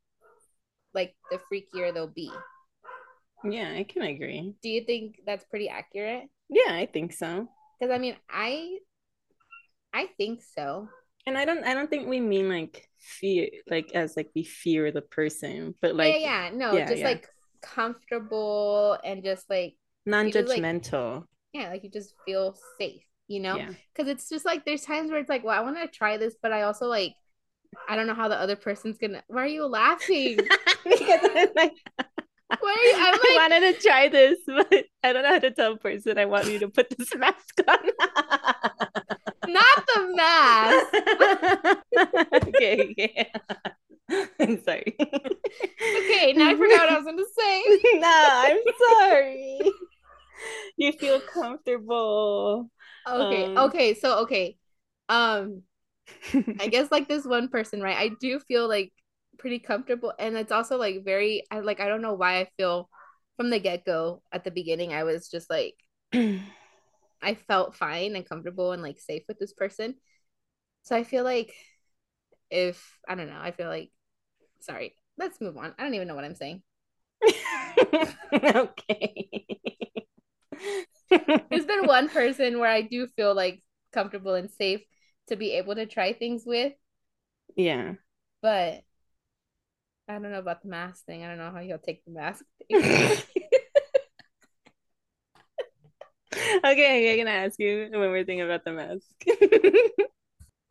like the freakier they'll be. Yeah, I can agree. Do you think that's pretty accurate? Yeah, I think so. Because I mean, I I think so. And I don't I don't think we mean like fear like as like we fear the person, but like yeah, yeah, no, yeah, just yeah. like comfortable and just like just, like- non-judgmental. yeah, like you just feel safe, you know? Because it's just like there's times where it's like, well, I want to try this, but I also like I don't know how the other person's gonna. Why are you laughing? because I'm like, Why are you? I'm I like, wanted to try this, but I don't know how to tell a person I want you to put this mask on. not the mask. okay, okay. I'm sorry. Okay, now I forgot what I was gonna say. no, I'm sorry. You feel comfortable. Okay, Um. okay, so okay, um, I guess like this one person, right? I do feel like pretty comfortable, and it's also like very, I like I don't know why I feel from the get go at the beginning. I was just like I felt fine and comfortable and like safe with this person. So I feel like if I don't know, I feel like sorry. Let's move on. I don't even know what I'm saying. okay. There's been one person where I do feel like comfortable and safe to be able to try things with, yeah. but I don't know about the mask thing. I don't know how he'll take the mask thing. Okay, I'm gonna ask you one more thing about the mask.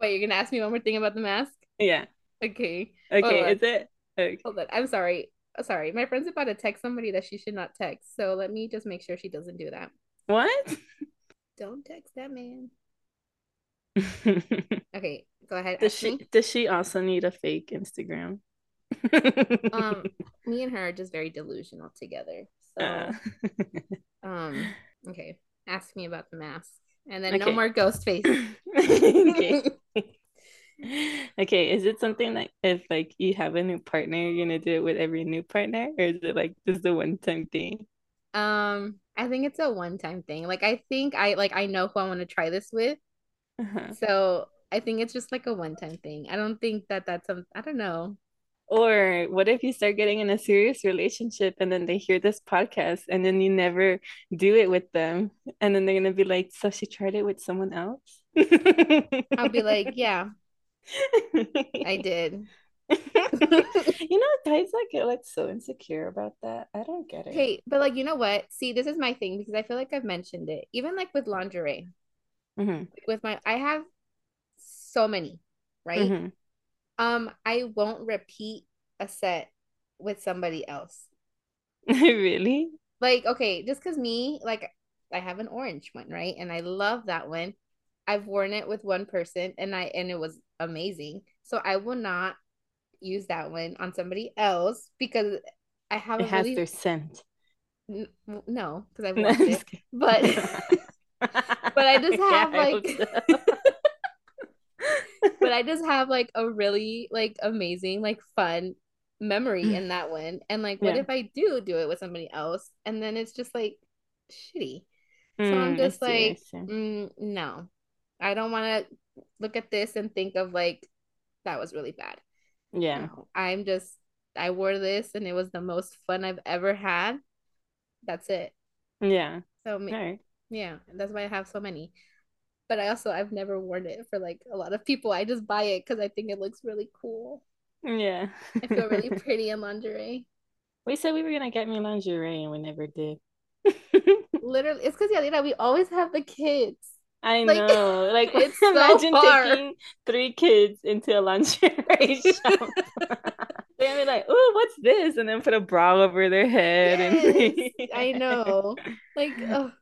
Wait, you're gonna ask me one more thing about the mask? yeah. Okay. Okay, is it? Okay. Hold on. I'm sorry. sorry, my friend's about to text somebody that she should not text. So let me just make sure she doesn't do that. What? Don't text that man. Okay, go ahead. does she me. does she also need a fake Instagram? Um, me and her are just very delusional together. So, Uh, um, okay, ask me about the mask, and then no more ghost face. okay. Okay, is it something that if like you have a new partner, you're gonna do it with every new partner, or is it like just a one time thing? Um, I think it's a one-time thing. Like, I think I like I know who I want to try this with. Uh-huh. So I think it's just like a one-time thing. I don't think that that's some. I don't know. Or what if you start getting in a serious relationship and then they hear this podcast and then you never do it with them, and then they're gonna be like, "So she tried it with someone else?" I'll be like, yeah, I did. You know, guys that get like so insecure about that. I don't get it. Okay, but like you know what? See, this is my thing because I feel like I've mentioned it. Even like with lingerie, Mhm, with my I have so many, right? mhm. Um, I won't repeat a set with somebody else. Really? Like, okay, just because me, like I have an orange one, right? And I love that one. I've worn it with one person and I and it was amazing. So I will not use that one on somebody else because I have It a has really their scent. n- no, because I've No, it. But but I just have, like-. But I just have like a really like amazing like fun memory in that one. And like what Yeah. if I do do it with somebody else and then it's just like shitty. So I'm Mm, just like mm, no. I don't want to look at this and think of like that was really bad. Yeah. No, I'm just I wore this and it was the most fun I've ever had. That's it. Yeah. So right. yeah, that's why I have so many. But I also I've never worn it for like a lot of people. I just buy it because I think it looks really cool. Yeah. I feel really pretty in lingerie. We said we were gonna get me lingerie and we never did. Literally, it's because know, we always have the kids. I Like, know. Like it's so imagine hard. taking three kids into a lingerie shop. They're gonna be like, oh, what's this? And then put a bra over their head Yes, and I know. Like, ugh,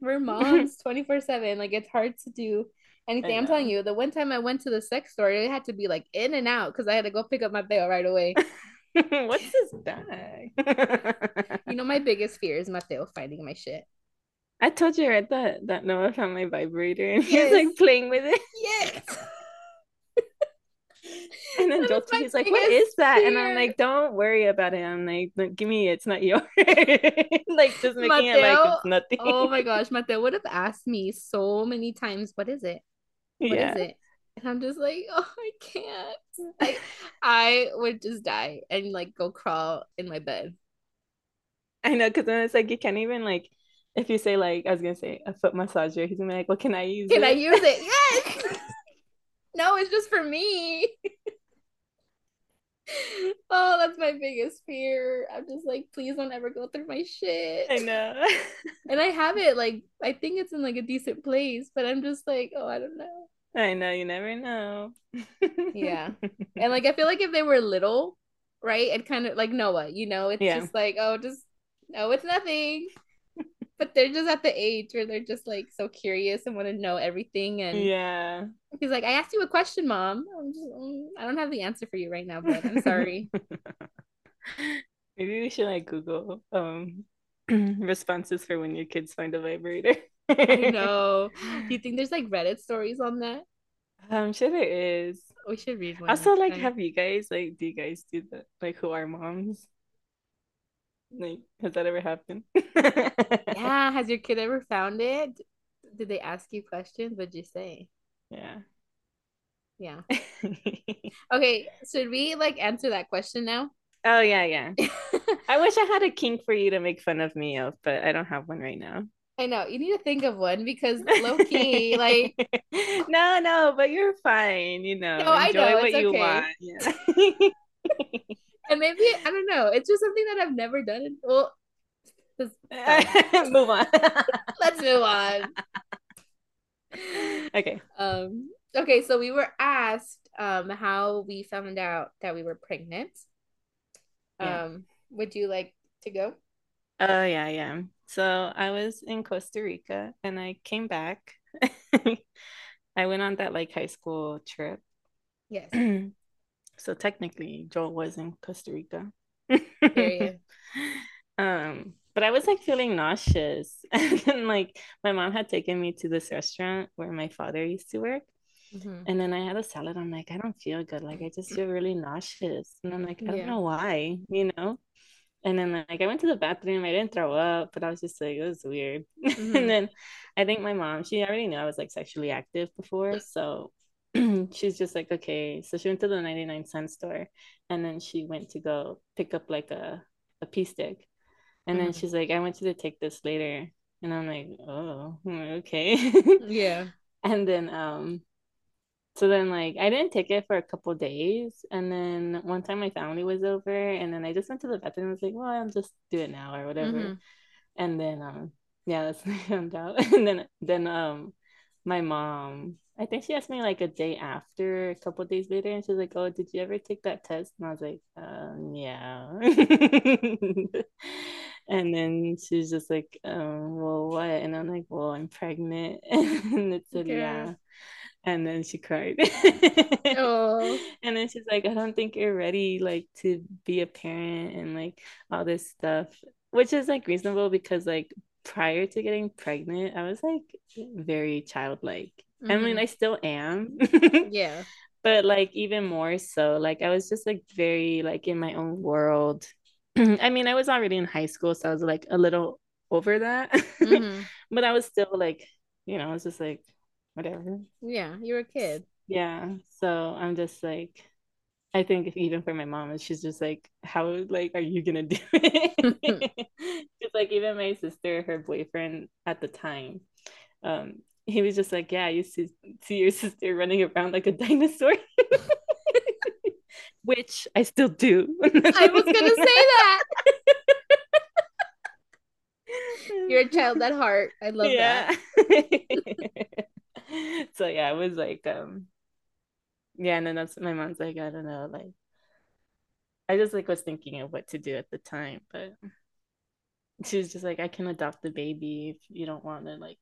we're moms 24 7. Like, it's hard to do anything. I'm telling you, the one time I went to the sex store, it had to be like in and out because I had to go pick up my bail right away. What's this bag? You know, my biggest fear is Mateo finding my shit. I told you right that that Noah found my vibrator and he's Yes. like playing with it. Yes. And then is Joel he's like, "What is is that?" And I'm like, "Don't worry about it." I'm like, "Give me. It's not yours." like just making it like it's nothing. Oh my gosh, Mateo would have asked me so many times, what is it? What is yeah. it? And I'm just like, oh, I can't. I I would just die and like go crawl in my bed. I know, because then it's like you can't even like if you say like I was gonna say a foot massager, he's gonna be like, "Well, can I use Can it?" Can I use it? Yes. no, it's just for me. oh, that's my biggest fear. I'm just like, please don't ever go through my shit. I know. And I have it like I think it's in like a decent place, but I'm just like, oh, I don't know. I know. You never know. Yeah. And like I feel like if they were little, right? And kind of like Noah, you know, it's Yeah. just like, oh, just no, it's nothing. But they're just at the age where they're just like so curious and want to know everything. And Yeah. he's like, I asked you a question, mom. I'm just, mm, I don't have the answer for you right now, but I'm sorry. Maybe we should like Google um responses for when your kids find a vibrator. I know. Do you think there's like Reddit stories on that? I'm sure there is. We should read one. Also, like, time. have you guys like do you guys do that? Like who are moms? Like, has that ever happened? yeah. Has your kid ever found it? Did they ask you questions? What'd you say? Yeah. Yeah. Okay. Should we like answer that question now? Oh yeah, yeah. I wish I had a kink for you to make fun of me of, but I don't have one right now. I know you need to think of one because low key, like no, no, but you're fine. You know, No, I enjoy know, what it's you okay. want. Yeah. And maybe I don't know. It's just something that I've never done. Well, Move on. let's move on. okay. Um. Okay, so we were asked um how we found out that we were pregnant. Yeah. Um, would you like to go? Oh yeah, yeah. So I was in Costa Rica and I came back. I went on that like high school trip. Yes. so technically Joel was in Costa Rica. Um, but I was like feeling nauseous. And then like my mom had taken me to this restaurant where my father used to work. Mhm. And then I had a salad. I'm like, I don't feel good. Like I just feel really nauseous. And I'm like, I don't Yeah. know why, you know? And then like I went to the bathroom. I didn't throw up, but I was just like, it was weird. Mhm. And then I think my mom, she already knew I was like sexually active before. So she's just like, okay. So she went to the 99 cent store and then she went to go pick up like a, a pee stick. And then Mhm. she's like, I want you to take this later. And I'm like, oh, okay. Yeah. And then um so then like I didn't take it for a couple days and then one time my family was over and then I just went to the bathroom and was like, well, I'll just do it now or whatever. Mhm. And then um yeah, that's when I found out. And then then um my mom, I think she asked me like a day after, a couple days later, and she's like, Oh, did you ever take that test? And I was like, um, yeah. And then she's just like, um, well, what? And I'm like, well, I'm pregnant. And it said, Girl. yeah. And then she cried. Oh. And then she's like, I don't think you're ready like to be a parent and like all this stuff, which is like reasonable because like prior to getting pregnant, I was like very childlike. I mean, Mhm. I still am. Yeah. but like even more so like i was just like very like in my own world i mean i was already in high school so i was like a little over that Mhm. but i was still like you know i was just like whatever Yeah. You're a kid. yeah so i'm just like i think even for my mom she's just like how like are you gonna do it it's like even my sister her boyfriend at the time um he was just like yeah i used to see your sister running around like a dinosaur which i still do I was gonna say that. You're a child at heart. I love that. so yeah, it was like um yeah, and then that's my mom's like, I don't know, like I just like was thinking of what to do at the time, but she was just like, I can adopt the baby if you don't want to like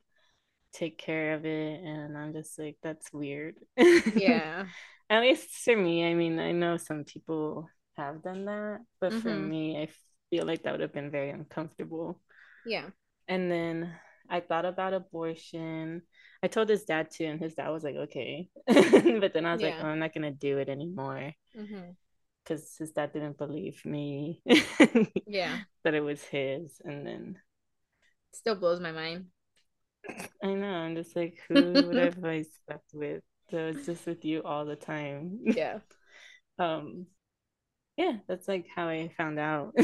take care of it, and I'm just like, that's weird. Yeah. At least for me, I mean, I know some people have done that, but for Mhm. me, I feel like that would have been very uncomfortable. Yeah. And then I thought about abortion. I told his dad too, and his dad was like, okay. But then I was like, oh, I'm not gonna do it anymore because his dad didn't believe me Yeah. that it was his. And then Still blows my mind. I know, I'm just like, who would have I slept with? So was just with you all the time. Yeah. Um, yeah, that's like how I found out.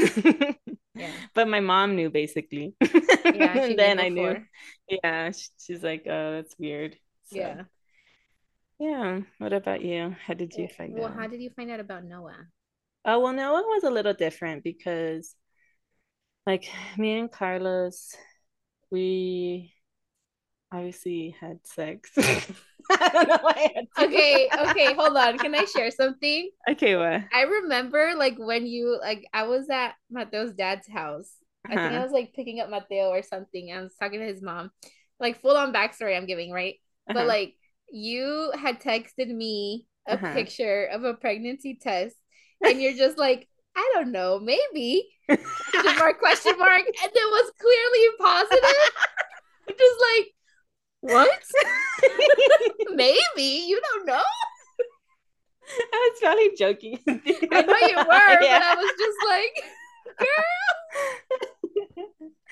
Yeah. But my mom knew basically. Yeah. And then I knew. Yeah, she's like, oh, that's weird. So, Yeah. yeah. What about you? How did you find well, out? how did you find out about Noah? Oh, well, Noah was a little different because, like, me and Carlos, we obviously had sex. I don't know why I had. Okay, okay, hold on. Can I share something? Okay, what? I remember like when you like I was at Mateo's dad's house. I think I Uh-huh. was like picking up Mateo or something. I was talking to his mom. Like full on backstory I'm giving, right? But Uh-huh. like you had texted me a Uh-huh. picture of a pregnancy test and you're just like, I don't know, maybe question mark question mark and it was clearly positive. I'm just like, what? maybe you don't know. I was probably joking. I know you were, but Yeah. I was just like, girl.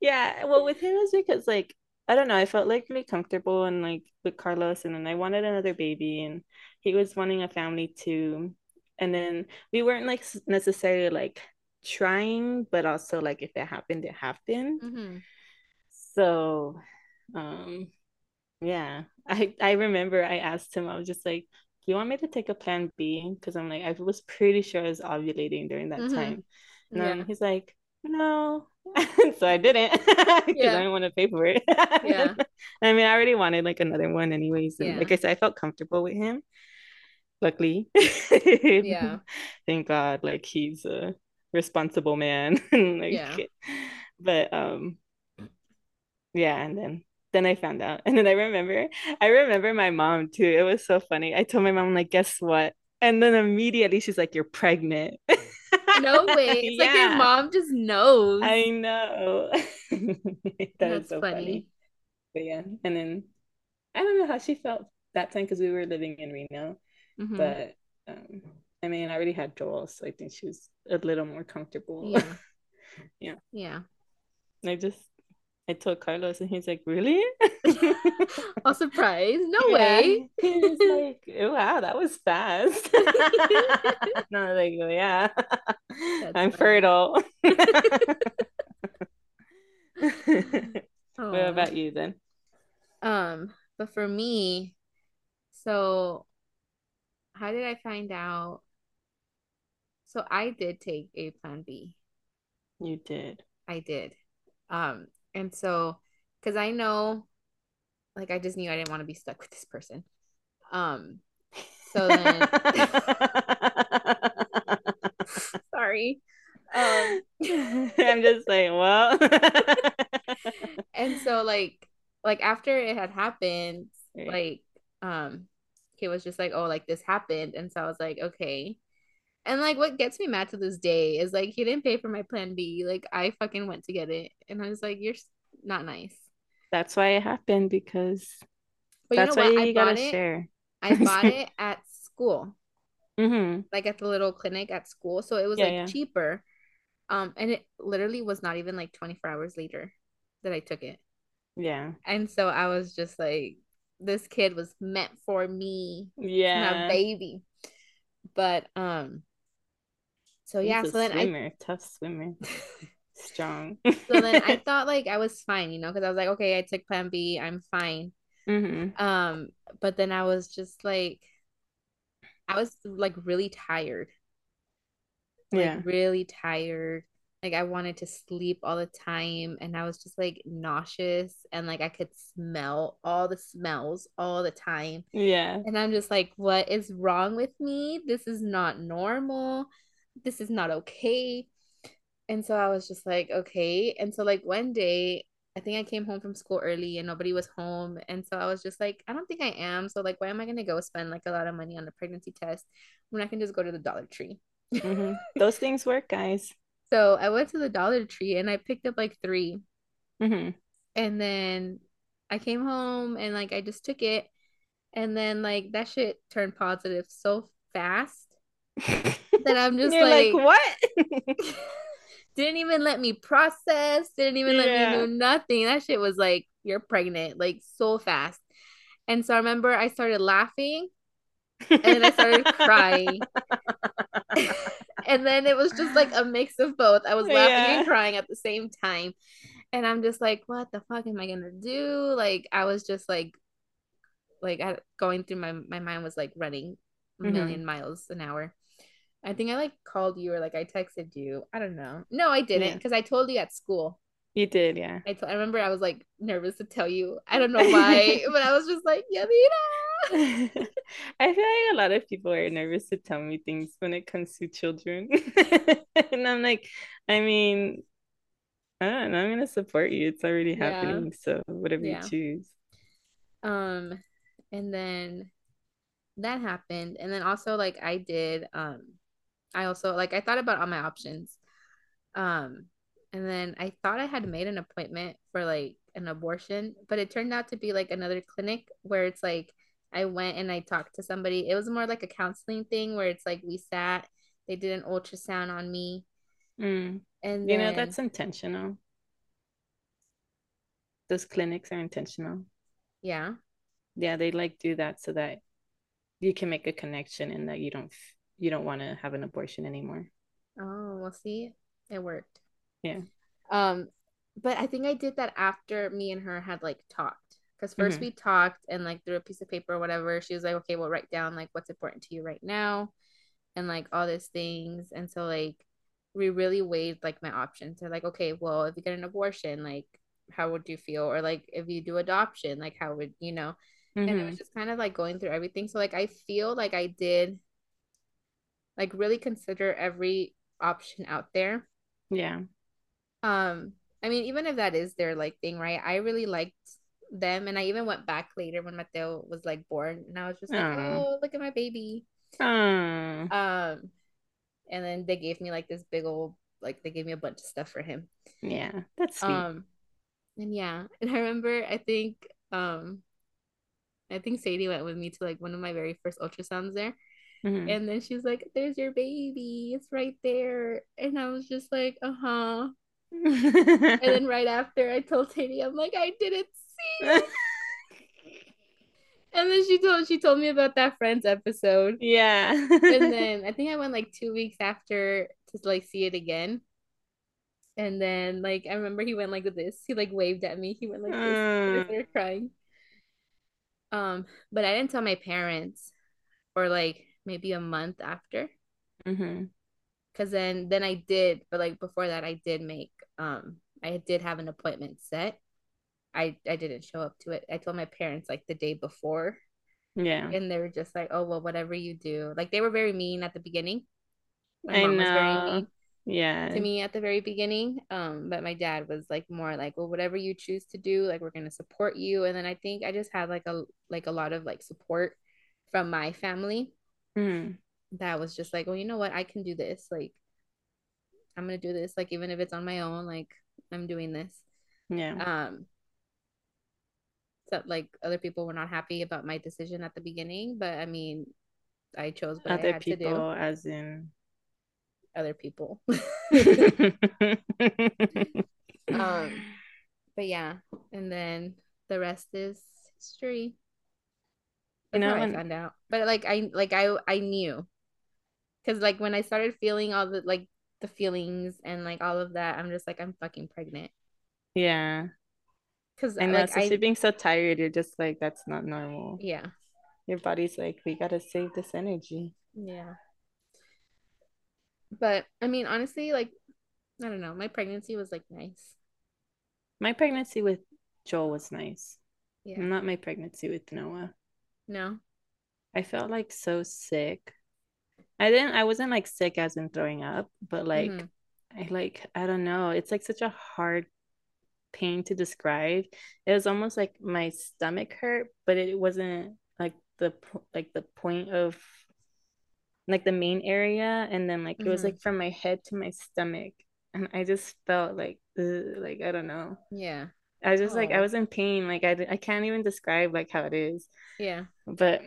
yeah well with him it's because like i don't know i felt like really comfortable and like with carlos and then i wanted another baby and he was wanting a family too and then we weren't like necessarily like trying but also like if it happened it happened Mhm. so um yeah i i remember i asked him i was just like do you want me to take a plan b because i'm like i was pretty sure i was ovulating during that Mhm. time and Yeah. then he's like, no. so I didn't because Yeah. I didn't want to pay for it. Yeah. I mean, I already wanted like another one anyways. And Yeah. like I said, I felt comfortable with him. Luckily. Yeah. Thank God. Like he's a responsible man. like, Yeah. But um, yeah, and then then I found out, and then I remember, I remember my mom too. It was so funny. I told my mom like, guess what? And then immediately she's like, "You're pregnant." No way. It's like your mom just knows. I know. That That's so funny. funny. But yeah, and then I don't know how she felt that time because we were living in Reno. Mhm. But um, I mean, I already had Joel, so I think she was a little more comfortable. Yeah. Yeah. Yeah. I just I told Carlos, and he's like, "Really?" All surprised. No Yeah. way. He was like, "Oh, "Wow, that was fast." no, I was like, oh, "Yeah, I'm funny. fertile." What about you then? Um, but for me, so how did I find out? So I did take a plan B. You did. I did. Um, and so because I know like I just knew I didn't want to be stuck with this person. Um, so then sorry. Um, I'm just like, well. and so like like after it had happened, Right. like um he was just like, Oh, like this happened. And so I was like, okay. And like what gets me mad to this day is like he didn't pay for my plan B. Like I fucking went to get it. And I was like, You're not nice. That's why it happened because But that's you know why what? I you bought gotta it. share. I bought it at school, Mm-hmm. like at the little clinic at school. So it was Yeah, like yeah. cheaper. Um, and it literally was not even like 24 hours later that I took it. Yeah. And so I was just like, this kid was meant for me, Yeah. my Yeah. baby. But um, so yeah, so a then I tough swimmer, strong. so then I thought like I was fine, you know, because I was like, okay, I took plan B, I'm fine. mm-hmm. Um, but then I was just like, I was like really tired, like Yeah. really tired. Like I wanted to sleep all the time, and I was just like nauseous, and like I could smell all the smells all the time. Yeah. And I'm just like, what is wrong with me? This is not normal. This is not okay. And so I was just like, okay. And so, like, one day, I think I came home from school early and nobody was home. And so I was just like, I don't think I am. So, like, why am I going to go spend like a lot of money on a pregnancy test when I can just go to the Dollar Tree? hmm Those things work, guys. So I went to the Dollar Tree and I picked up like three. Mm-hmm. And then I came home and like I just took it. And then like that shit turned positive so fast that I'm just like, like, what? didn't even let me process, didn't even let me do nothing. That shit was like, you're pregnant, like so fast. And so I remember I started laughing and then I started crying. and then it was just like a mix of both. I was laughing Yeah. and crying at the same time. And I'm just like, what the fuck am I gonna do? Like I was just like like I, going through my my mind was like running a Mhm. million miles an hour. I think I like called you or like I texted you. I don't know. No, I didn't Yeah. because I told you at school. You did, yeah. I, to- I remember I was like nervous to tell you. I don't know why, but I was just like, Yamina. I feel like a lot of people are nervous to tell me things when it comes to children. And I'm like, I mean, I don't know, I'm gonna support you. It's already Yeah. happening, so whatever Yeah. you choose. Um, and then that happened, and then also like I did. Um, I also like I thought about all my options. Um, and then I thought I had made an appointment for like an abortion, but it turned out to be like another clinic where it's like I went and I talked to somebody. It was more like a counseling thing where it's like we sat, they did an ultrasound on me, Mm. and You know, that's intentional. Those clinics are intentional. yeah, Yeah, they like do that so that you can make a connection and that you don't you don't want to have an abortion anymore. Oh, well, see, it worked. Yeah. Um, but I think I did that after me and her had like talked. Because 1st Mhm. we talked and like through a piece of paper or whatever, she was like, okay, well, write down like what's important to you right now and like all these things. And so like we really weighed like my options. They're like, okay, well, if you get an abortion, like how would you feel? Or like if you do adoption, like how would you know? and it was just kind of like going through everything so like i feel like i did like really consider every option out there. Yeah. Um, I mean, even if that is their like thing, right? I really liked them, and I even went back later when Mateo was like born, and I was just like, Aw. oh, look at my baby. Oh. Um, and then they gave me like this big old like they gave me a bunch of stuff for him. Yeah. That's sweet. Um, and yeah, and I remember I think um, I think Sadie went with me to like one of my very first ultrasounds there, Mhm. and then she's like, "There's your baby, it's right there," and I was just like, "Uh huh." And then right after, I told Sadie, I'm like, "I didn't see." it." And then she told she told me about that Friends episode, yeah. and then I think I went like two weeks after to like see it again. And then like I remember he went like this. He like waved at me. He went like this. Mm. started crying. Um, but I didn't tell my parents or like maybe a month after. Mhm. Cause then then I did, but like before that I did make um I did have an appointment set. I I didn't show up to it. I told my parents like the day before Yeah. and they were just like, "Oh, well, whatever you do." Like they were very mean at the beginning. My I mom was very know. mean. Yeah. to me at the very beginning. Um, but my dad was like more like, well, whatever you choose to do, like we're gonna support you. And then I think I just had like a like a lot of like support from my family Mhm. that was just like, well, you know what, I can do this. Like, I'm gonna do this. Like, even if it's on my own, like I'm doing this. Yeah. Um, so like other people were not happy about my decision at the beginning, but I mean, I chose what I Other had to do. as in. Other people. um, but yeah, and then the rest is history. You know, how I found out. But like I like I I knew. Cause like when I started feeling all the like the feelings and like all of that, I'm just like I'm fucking pregnant. yeah. Cause I know, like especially I being so tired, you're just like, that's not normal. yeah Your body's like, we gotta save this energy. yeah. But I mean honestly, like I don't know, my pregnancy was like nice. My pregnancy with Joel was nice. Yeah. Not my pregnancy with Noah. No. I felt like so sick. I didn't, I wasn't like sick as in throwing up, but like, Mhm. I like, I don't know. It's like such a hard pain to describe. It was almost like my stomach hurt, but it wasn't like the, like the point of like the main area. And then like, it was Mhm. like from my head to my stomach. And I just felt like, ugh, like, I don't know. Yeah. I was just like, I Oh. was in pain. Like, I, I can't even describe like how it is. Yeah. But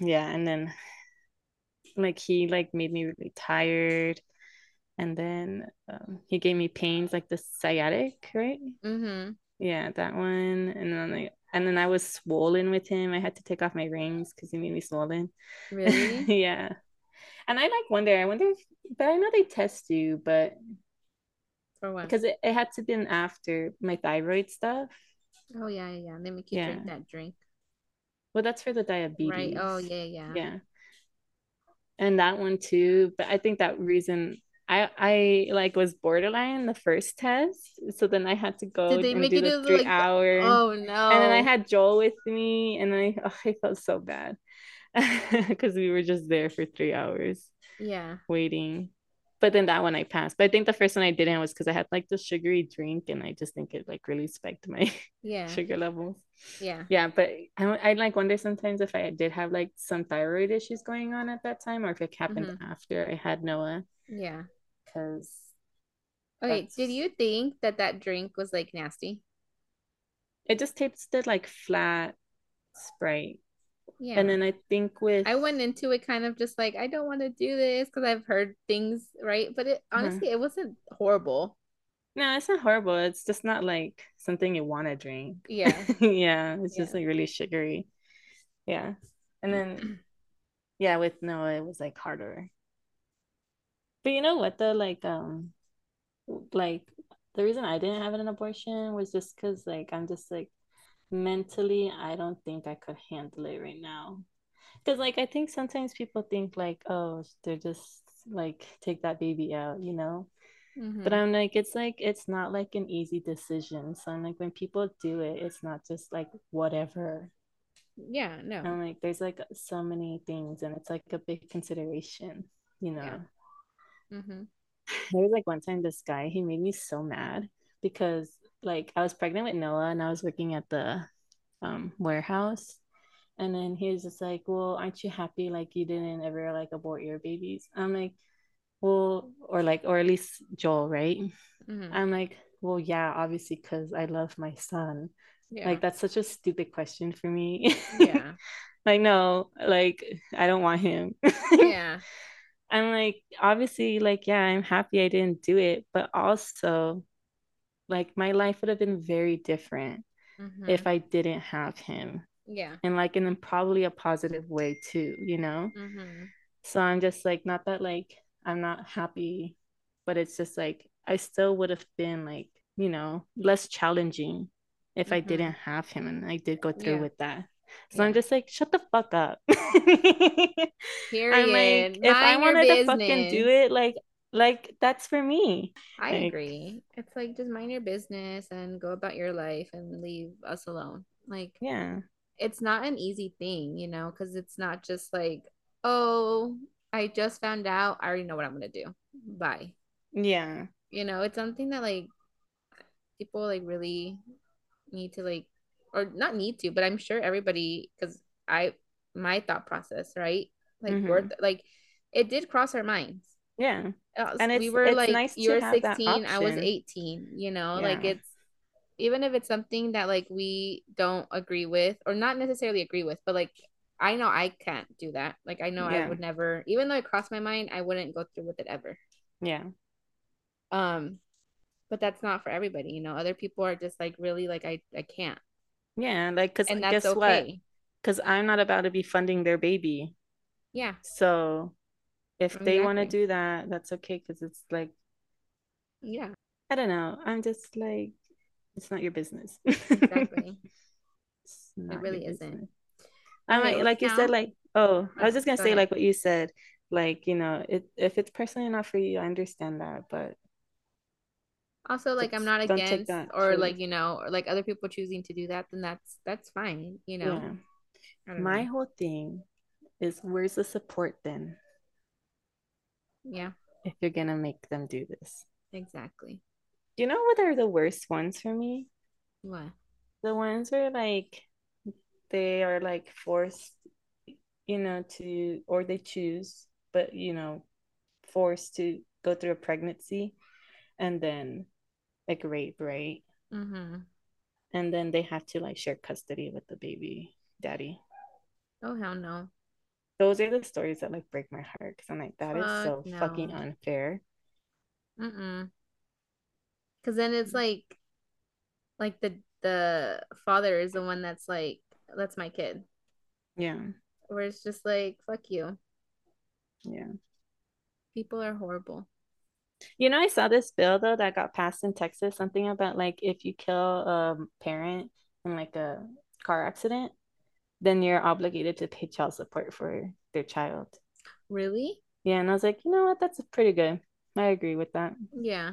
yeah, and then like he like made me really tired. And then um, he gave me pains like the sciatic, right? Mm-hmm. Yeah, that one. And then like and then I was swollen with him. I had to take off my rings because he made me swollen. Really? yeah. And I like wonder, I wonder if but I know they test you, but For what? because it, it had to been after my thyroid stuff. Oh yeah, yeah, yeah. They make you drink Yeah. that drink. Well, that's for the diabetes. Right. Oh yeah, yeah. yeah and that one too but i think that reason i i like was borderline the first test so then i had to go Did they and make do the three like hour Oh no. and then i had joel with me and i oh, i felt so bad because we were just there for three hours Yeah. waiting but then that one i passed but i think the first one i didn't was because i had like the sugary drink and i just think it like really spiked my Yeah. sugar levels Yeah. yeah, but I, I like wonder sometimes if I did have like some thyroid issues going on at that time or if it happened Mm-hmm. after I had Noah Yeah. because Okay. That's- Did you think that that drink was like nasty? it just tasted like flat Sprite. Yeah. And then I think with I went into it kind of just like I don't want to do this because I've heard things, right? But it Uh-huh. honestly it wasn't horrible. no, it's not horrible. It's just not like something you want to drink. Yeah. yeah, it's just like really sugary. Yeah. And then yeah, with Noah it was like harder. But you know what the Like um like the reason I didn't have an abortion was just because like I'm just like mentally I don't think I could handle it right now. Because like I think sometimes people think like, oh, they're just like take that baby out, you know? Mhm. But I'm like, it's like it's not like an easy decision. So I'm like when people do it, it's not just like whatever. yeah, no. I'm like, there's like so many things and it's like a big consideration, you know. Yeah. hmm there was like one time this guy he made me so mad because like I was pregnant with Noah and I was working at the um warehouse and then he was just like well aren't you happy like you didn't ever like abort your babies I'm like well or like or at least Joel right Mhm. I'm like well yeah obviously because I love my son Yeah. like that's such a stupid question for me yeah. like no like I don't want him Yeah. I'm like, obviously, like, yeah, I'm happy I didn't do it, but also, like, my life would have been very different Mhm. if I didn't have him, yeah. and like, in probably a positive way too, you know? Mhm. So I'm just like, not that like I'm not happy, but it's just like, I still would have been like, you know, less challenging if I Mhm. didn't have him and I did go through Yeah. with that. So I'm just like, shut the fuck up. Period. I'm like, if I Mind wanted to fucking do it, like, like that's for me. I like- agree. It's like just mind your business and go about your life and leave us alone. Like Yeah, it's not an easy thing, you know, because it's not just like, oh, I just found out. I already know what I'm gonna do. Bye. yeah, You know, it's something that like people like really need to like, or not need to, but I'm sure everybody, because I, my thought process, right? Like we're Mhm. like, it did cross our minds. yeah, And we were it's like nice you were 16 i was 18 you know like it's even if it's something that like we don't agree with or not necessarily agree with but like i know i can't do that like i know i would never even though it crossed my mind i wouldn't go through with it ever. Yeah, um but that's not for everybody you know other people are just like really like i i can't. Yeah. Like, cause and that's guess what? okay. Cause I'm not about to be funding their baby. yeah. So if they want to do that, that's okay. Cause it's like, yeah I don't know. I'm just like, it's not your business. exactly your really isn't. I Okay, mean, like you said, like, oh, I Oh, was just gonna go say, ahead. like what you said, like, you know, it if it's personally not for you, I understand that, but also like i'm not against that or like you know or like other people choosing to do that then that's that's fine you know yeah. My know. whole thing is where's the support then yeah if you're gonna make them do this? exactly Do you know what are the worst ones for me? what The ones where like they are like forced, you know, to or they choose, but you know, forced to go through a pregnancy and then like rape, right? mm-hmm And then they have to like share custody with the baby daddy. oh hell no Those are the stories that like break my heart because I'm like, that is so Fuck fucking unfair. mm-mm. Because then it's mm. like like the the father is the one that's like that's my kid. Yeah. where it's just like fuck you. Yeah. people are horrible. You know, I saw this bill though that got passed in Texas, something about like if you kill a parent in like a car accident, then you're obligated to pay child support for their child. really Yeah, and I was like, you know what? That's pretty good. I agree with that. yeah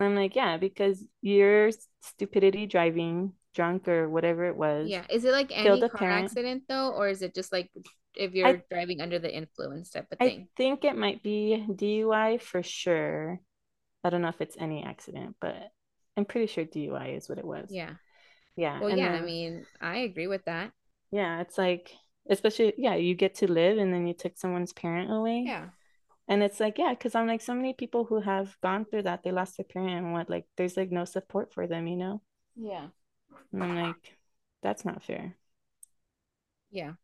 I'm like, yeah, because your stupidity driving drunk or whatever it was. yeah is it like any car parent. accident though or is it just like if you're driving under the influence type of thing? I think it might be DUI for sure. I don't know if it's any accident, but I'm pretty sure DUI is what it was. yeah Yeah. well yeah i mean i agree with that Yeah, it's like especially yeah, you get to live and then you took someone's parent away. yeah And it's like, yeah, because I'm like so many people who have gone through that, they lost their parent and what like there's like no support for them, you know? yeah And I'm like, that's not fair. yeah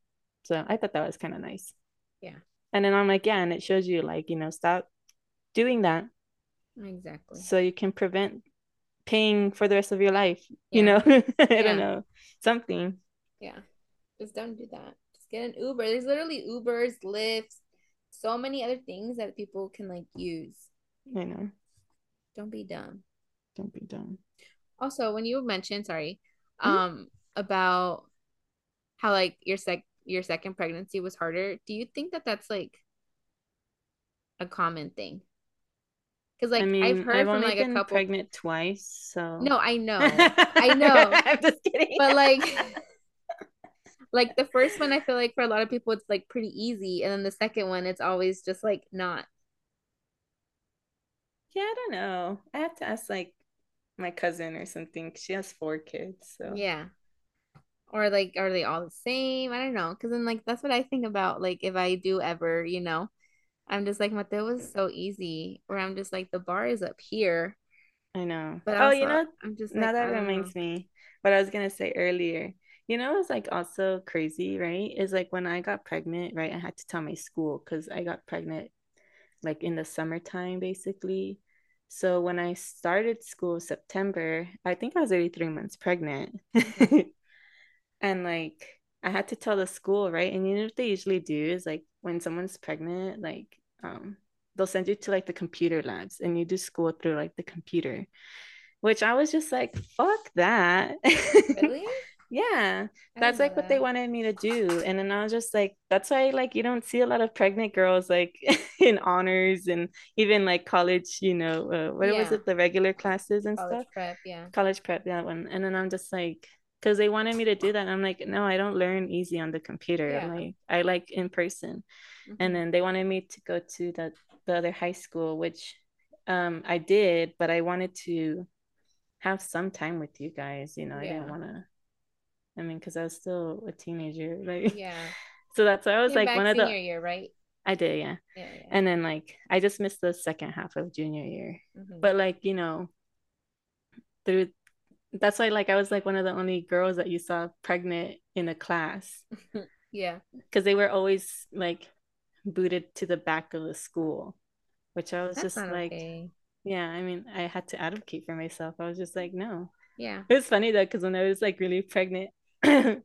So I thought that was kind of nice. Yeah. And then I'm like, yeah, and it shows you like, you know, stop doing that exactly so you can prevent paying for the rest of your life. You know, I Yeah. don't know, something. Yeah. Just don't do that. Just get an Uber. There's literally Ubers, Lyfts, so many other things that people can like use. I know. Don't be dumb. Don't be dumb. Also, when you mentioned, sorry, Mhm. um, about how like your sec your second pregnancy was harder, do you think that that's like a common thing? Because like I mean, I've heard I've from only like a couple. pregnant twice, so No, I know, I know. I'm just kidding. but like like the first one i feel like for a lot of people it's like pretty easy and then the second one it's always just like not Yeah, I don't know. I have to ask like my cousin or something. She has four kids, so Yeah. Or like, are they all the same? I don't know. Because then, like, that's what I think about. Like, if I do ever, you know, I'm just like, Mateo was so easy. Where I'm just like, the bar is up here. I know. But Oh, you know, I'm just now like, that reminds know. me what I was gonna say earlier. You know, it's like also crazy, right? Is like when I got pregnant, right? I had to tell my school because I got pregnant like in the summertime, basically. So when I started school September, I think I was already three months pregnant. And like I had to tell the school, right? And you know what they usually do is like when someone's pregnant, like um they'll send you to like the computer labs and you do school through like the computer, which I was just like, fuck that. Really? Yeah, that's like what they wanted me to do. And then I was just like, that's why like you don't see a lot of pregnant girls like in honors and even like college, you know, uh, what was it, the regular classes and College stuff prep. Yeah. college prep that one and then i'm just like because they wanted me to do that and i'm like no i don't learn easy on the computer Yeah. like i like in person and Mhm. then they wanted me to go to the, the other high school which um i did but i wanted to have some time with you guys you know i didn't want to i mean because i was still a teenager like Yeah. so that's why i was Came like one of senior the year, right? i did yeah Yeah. Yeah. and then like i just missed the second half of junior year Mhm. but like you know through that's why like i was like one of the only girls that you saw pregnant in a class yeah. because they were always like booted to the back of the school which i was That's just like okay. yeah i mean i had to advocate for myself i was just like no Yeah. it was funny though because when i was like really pregnant i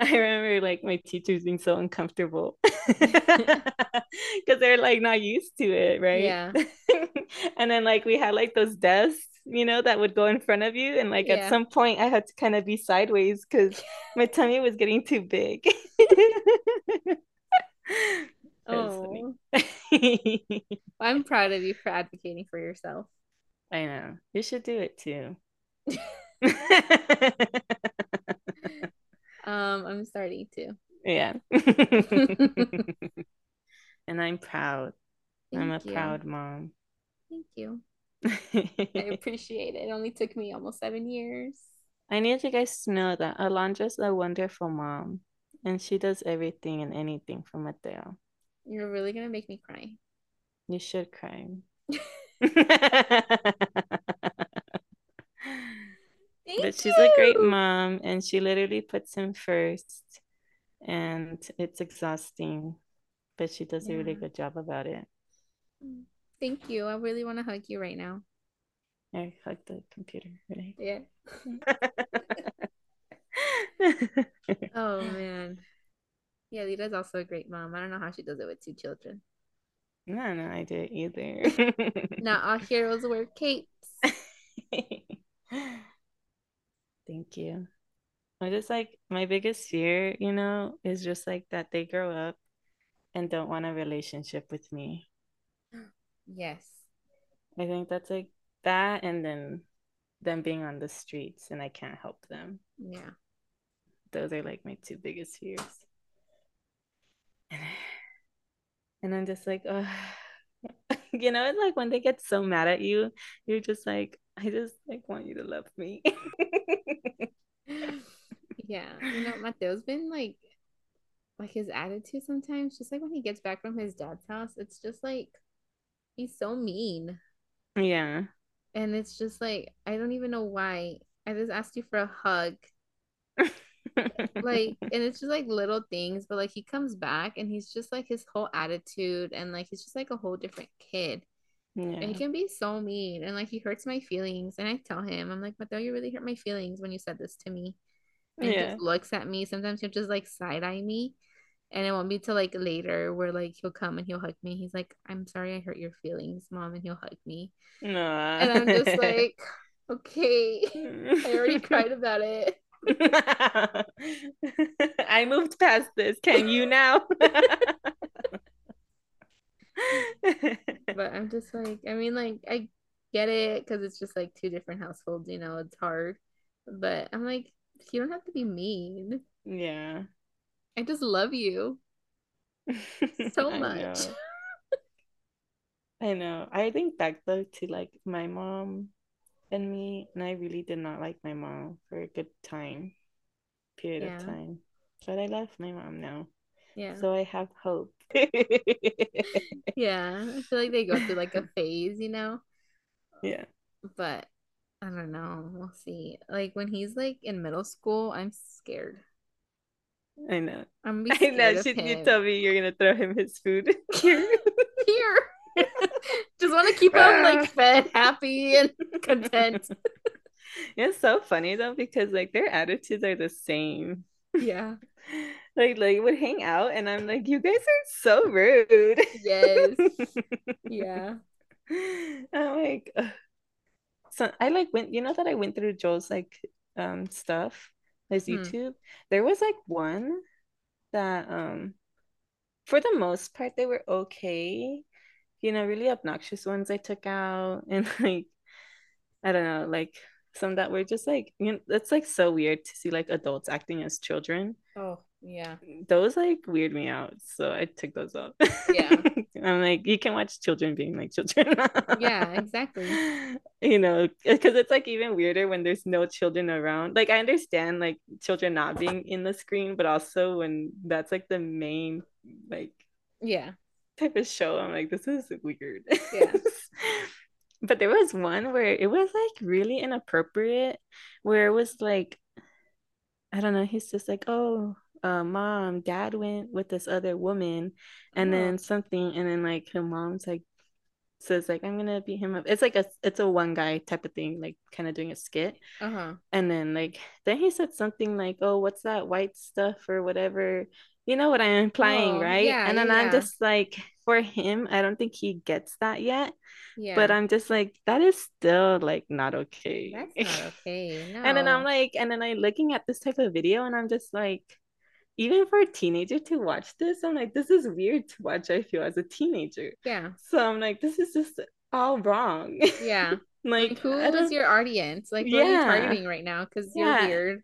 remember like my teachers being so uncomfortable. Because they're like not used to it right? Yeah. and then like we had like those desks you know that would go in front of you and like at some point i had to kind of be sideways because my tummy was getting too big. Oh. I'm proud of you for advocating for yourself. i know. You should do it too Um, I'm starting to. yeah and i'm proud i'm a you. proud mom Thank you. I appreciate it. It only took me almost seven years. I need you guys to know that Alondra's a wonderful mom and she does everything and anything for Mateo. You're really gonna make me cry. You should cry. Thank but she's a great mom and she literally puts him first and it's exhausting, but she does a really good job about it. Mm. Thank you. I really want to hug you right now. I hug the computer, right? Yeah. Oh man. Yeah, Lita's also a great mom. I don't know how she does it with two children. no, no, I did either. Not all heroes wear capes. Thank you. I just like my biggest fear, you know, is just like that they grow up and don't want a relationship with me. Yes. I think that's like that and then them being on the streets and I can't help them. Yeah. Those are like my two biggest fears. And, and I'm just like, oh, you know, it's like when they get so mad at you, you're just like, I just like want you to love me. Yeah. You know, Mateo's been like like his attitude sometimes, just like when he gets back from his dad's house, it's just like he's so mean. yeah. And it's just like I don't even know why. I just asked you for a hug. Like, and it's just like little things, but like he comes back and he's just like his whole attitude and like he's just like a whole different kid. And he can be so mean and like he hurts my feelings. And I tell him, I'm like, Mateo, you really hurt my feelings when you said this to me. And he just looks at me. Sometimes he'll just like side eye me. And it won't be till like later where like he'll come and he'll hug me. He's like, I'm sorry I hurt your feelings, mom. And he'll hug me. And I'm just like, okay. I already cried about it. I moved past this. Can you now? But I'm just like, I mean, like, I get it because it's just like two different households, you know, it's hard. But I'm like, you don't have to be mean. yeah. I just love you so I much. know. I know. I think back though to like my mom and me, and I really did not like my mom for a good time, period Yeah. of time. But I love my mom now, Yeah. so I have hope. Yeah. I feel like they go through like a phase, you know? yeah. But I don't know. We'll see. Like when he's like in middle school, I'm scared. I know. I'm be I know. Should you tell me you're gonna throw him his food? Here. Here. Just want to keep him like fed, happy, and content. It's so funny though because like their attitudes are the same. Yeah. Like like would hang out and I'm like, you guys are so rude. Yes. Yeah. I'm like, ugh. so I like went, you know that I went through Joel's like um stuff, his Hmm. YouTube. There was like one that um for the most part they were okay. You know, really obnoxious ones I took out and like I don't know, like some that were just like you know, it's like so weird to see like adults acting as children. Oh, yeah. Those like weird me out, so I took those off. Yeah. I'm like, you can watch children being like children. Yeah, exactly. You know, because it's like even weirder when there's no children around. Like I understand like children not being in the screen, but also when that's like the main like Yeah. type of show. I'm like, this is weird. Yeah. But there was one where it was like really inappropriate, where it was like, I don't know, he's just like, oh, uh, mom, dad went with this other woman, and Oh. then something, and then like her mom's like says like I'm gonna beat him up. It's like a it's a one guy type of thing, like kind of doing a skit. Uh-huh. And then like then he said something like, "Oh, what's that white stuff or whatever?" You know what I'm implying, Oh, right? yeah, and then yeah, I'm just like, for him, I don't think he gets that yet. Yeah. But I'm just like, that is still like not okay. That's not okay. No. And then I'm like, and then I'm looking at this type of video, and I'm just like, even for a teenager to watch this, I'm like, this is weird to watch. I feel as a teenager. yeah. So I'm like, this is just all wrong. Yeah. like, Like, who I your audience? Like, what are you Yeah. targeting right now? Because you're weird.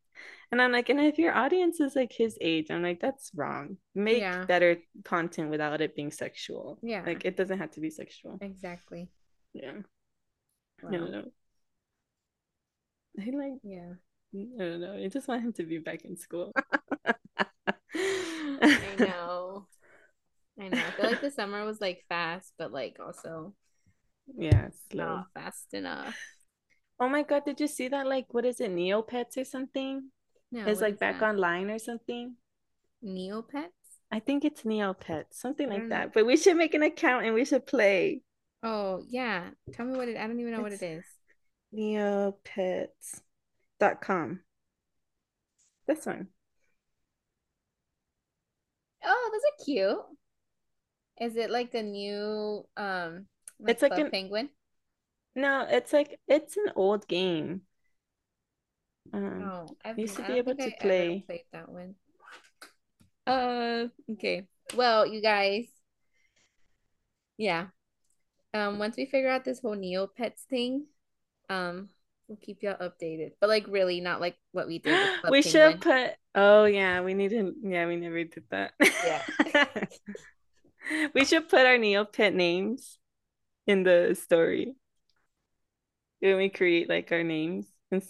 And I'm like, and if your audience is like his age, I'm like, that's wrong. Make Yeah. better content without it being sexual. Yeah. Like, it doesn't have to be sexual. Exactly. Yeah. I Wow. don't know. I like, Yeah. I don't know. I just want him to be back in school. I know. I know. I feel like the summer was like fast, but like also Yeah, slow. not fast enough. Oh my God, did you see that? Like, what is it? Neopets or something? No, it's like back that? online or something. Neopets? I think it's Neopets, something like know. that. But we should make an account and we should play Oh yeah. Tell me what it I don't even know what it is. neopets.com. This one. Oh, those are cute. Is it like the new um like It's like Club an- Penguin? No, it's like it's an old game. Um, Oh, I've you should be able to I play. played that one. Uh, okay. Well, you guys, yeah. Um, once we figure out this whole Neopets thing, um, we'll keep y'all updated. But like, really, not like what we did we should put. Oh yeah, we need to. Yeah, we never did that. Yeah. we should put our Neopet names in the story when we create like our names.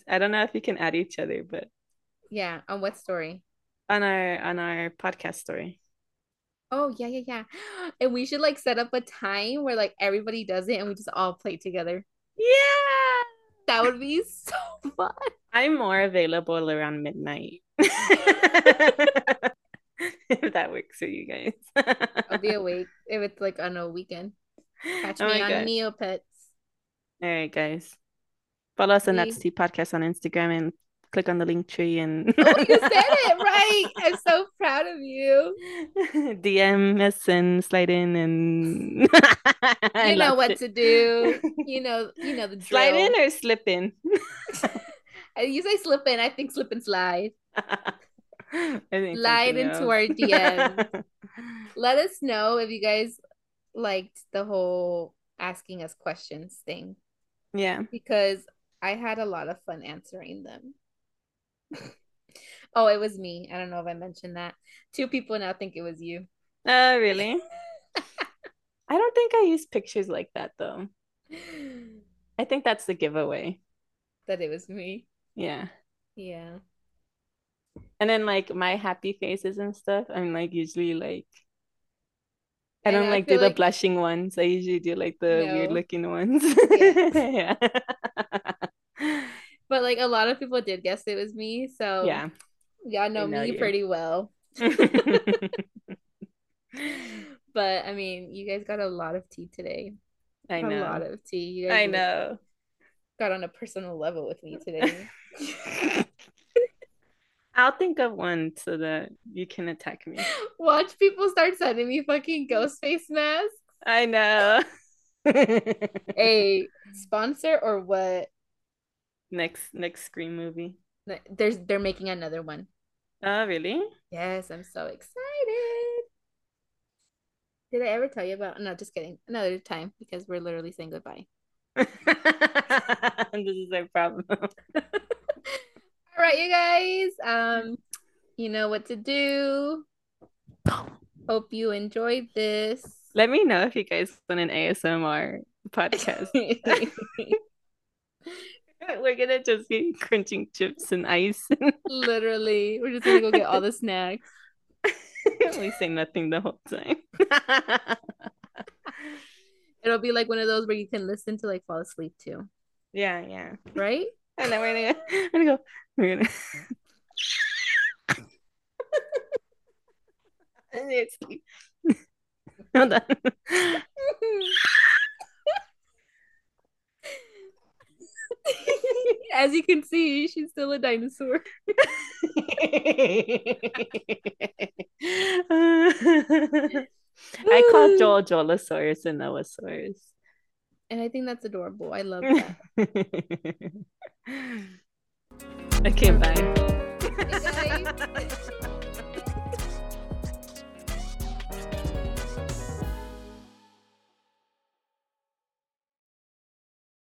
I don't know if you can add each other, but Yeah. On what story? on our on our podcast story. Oh, yeah, yeah, yeah. And we should like set up a time where like everybody does it and we just all play together. Yeah. That would be so fun. I'm more available around midnight. If that works for you guys. I'll be awake if it's like on a weekend. Catch Oh me on God. Neopets. All right, guys. Follow us on That's Podcast on Instagram and click on the Linktree and Oh, you said it right. I'm so proud of you. DM us and slide in and You know what to do. You know, you know the drill. Slide in or slip in? Uh, You say slip in. I think slip and slide. I Slide into our DM. Let us know if you guys liked the whole asking us questions thing yeah. because I had a lot of fun answering them. oh, it was me. I don't know if I mentioned that. Two people now think it was you. Oh, really? I don't think I use pictures like that though. I think that's the giveaway. that it was me. Yeah. Yeah. And then like my happy faces and stuff, I'm like usually like I I don't know, I like do the like- blushing ones. I usually do like the weird looking ones. Yeah. yeah. But like a lot of people did guess it was me, so yeah. y'all know, know me you. pretty well. But I mean, you guys got a lot of tea today. I A lot of tea. You guys I know. got on a personal level with me today. I'll think of one so that you can attack me. Watch people start sending me fucking Ghostface masks. I know. A sponsor or what? next next Scream movie. There's they're making another one. Oh, really? Yes, I'm so excited. Did I ever tell you about? No, just kidding. Another time because we're literally saying goodbye. this is our problem. All right, you guys. Um, you know what to do. Hope you enjoyed this. Let me know if you guys want an ASMR podcast. We're gonna just be crunching chips and ice. Literally, we're just gonna go get all the snacks. we say nothing the whole time. It'll be like one of those where you can listen to like fall asleep too, yeah, yeah. right? And then we're gonna, we're gonna go. We're gonna. it's Hold on. As you can see, she's still a dinosaur. I call Joel Jolosaurus and Noasaurus. And I think that's adorable. I love that. okay, bye. Hey, guys.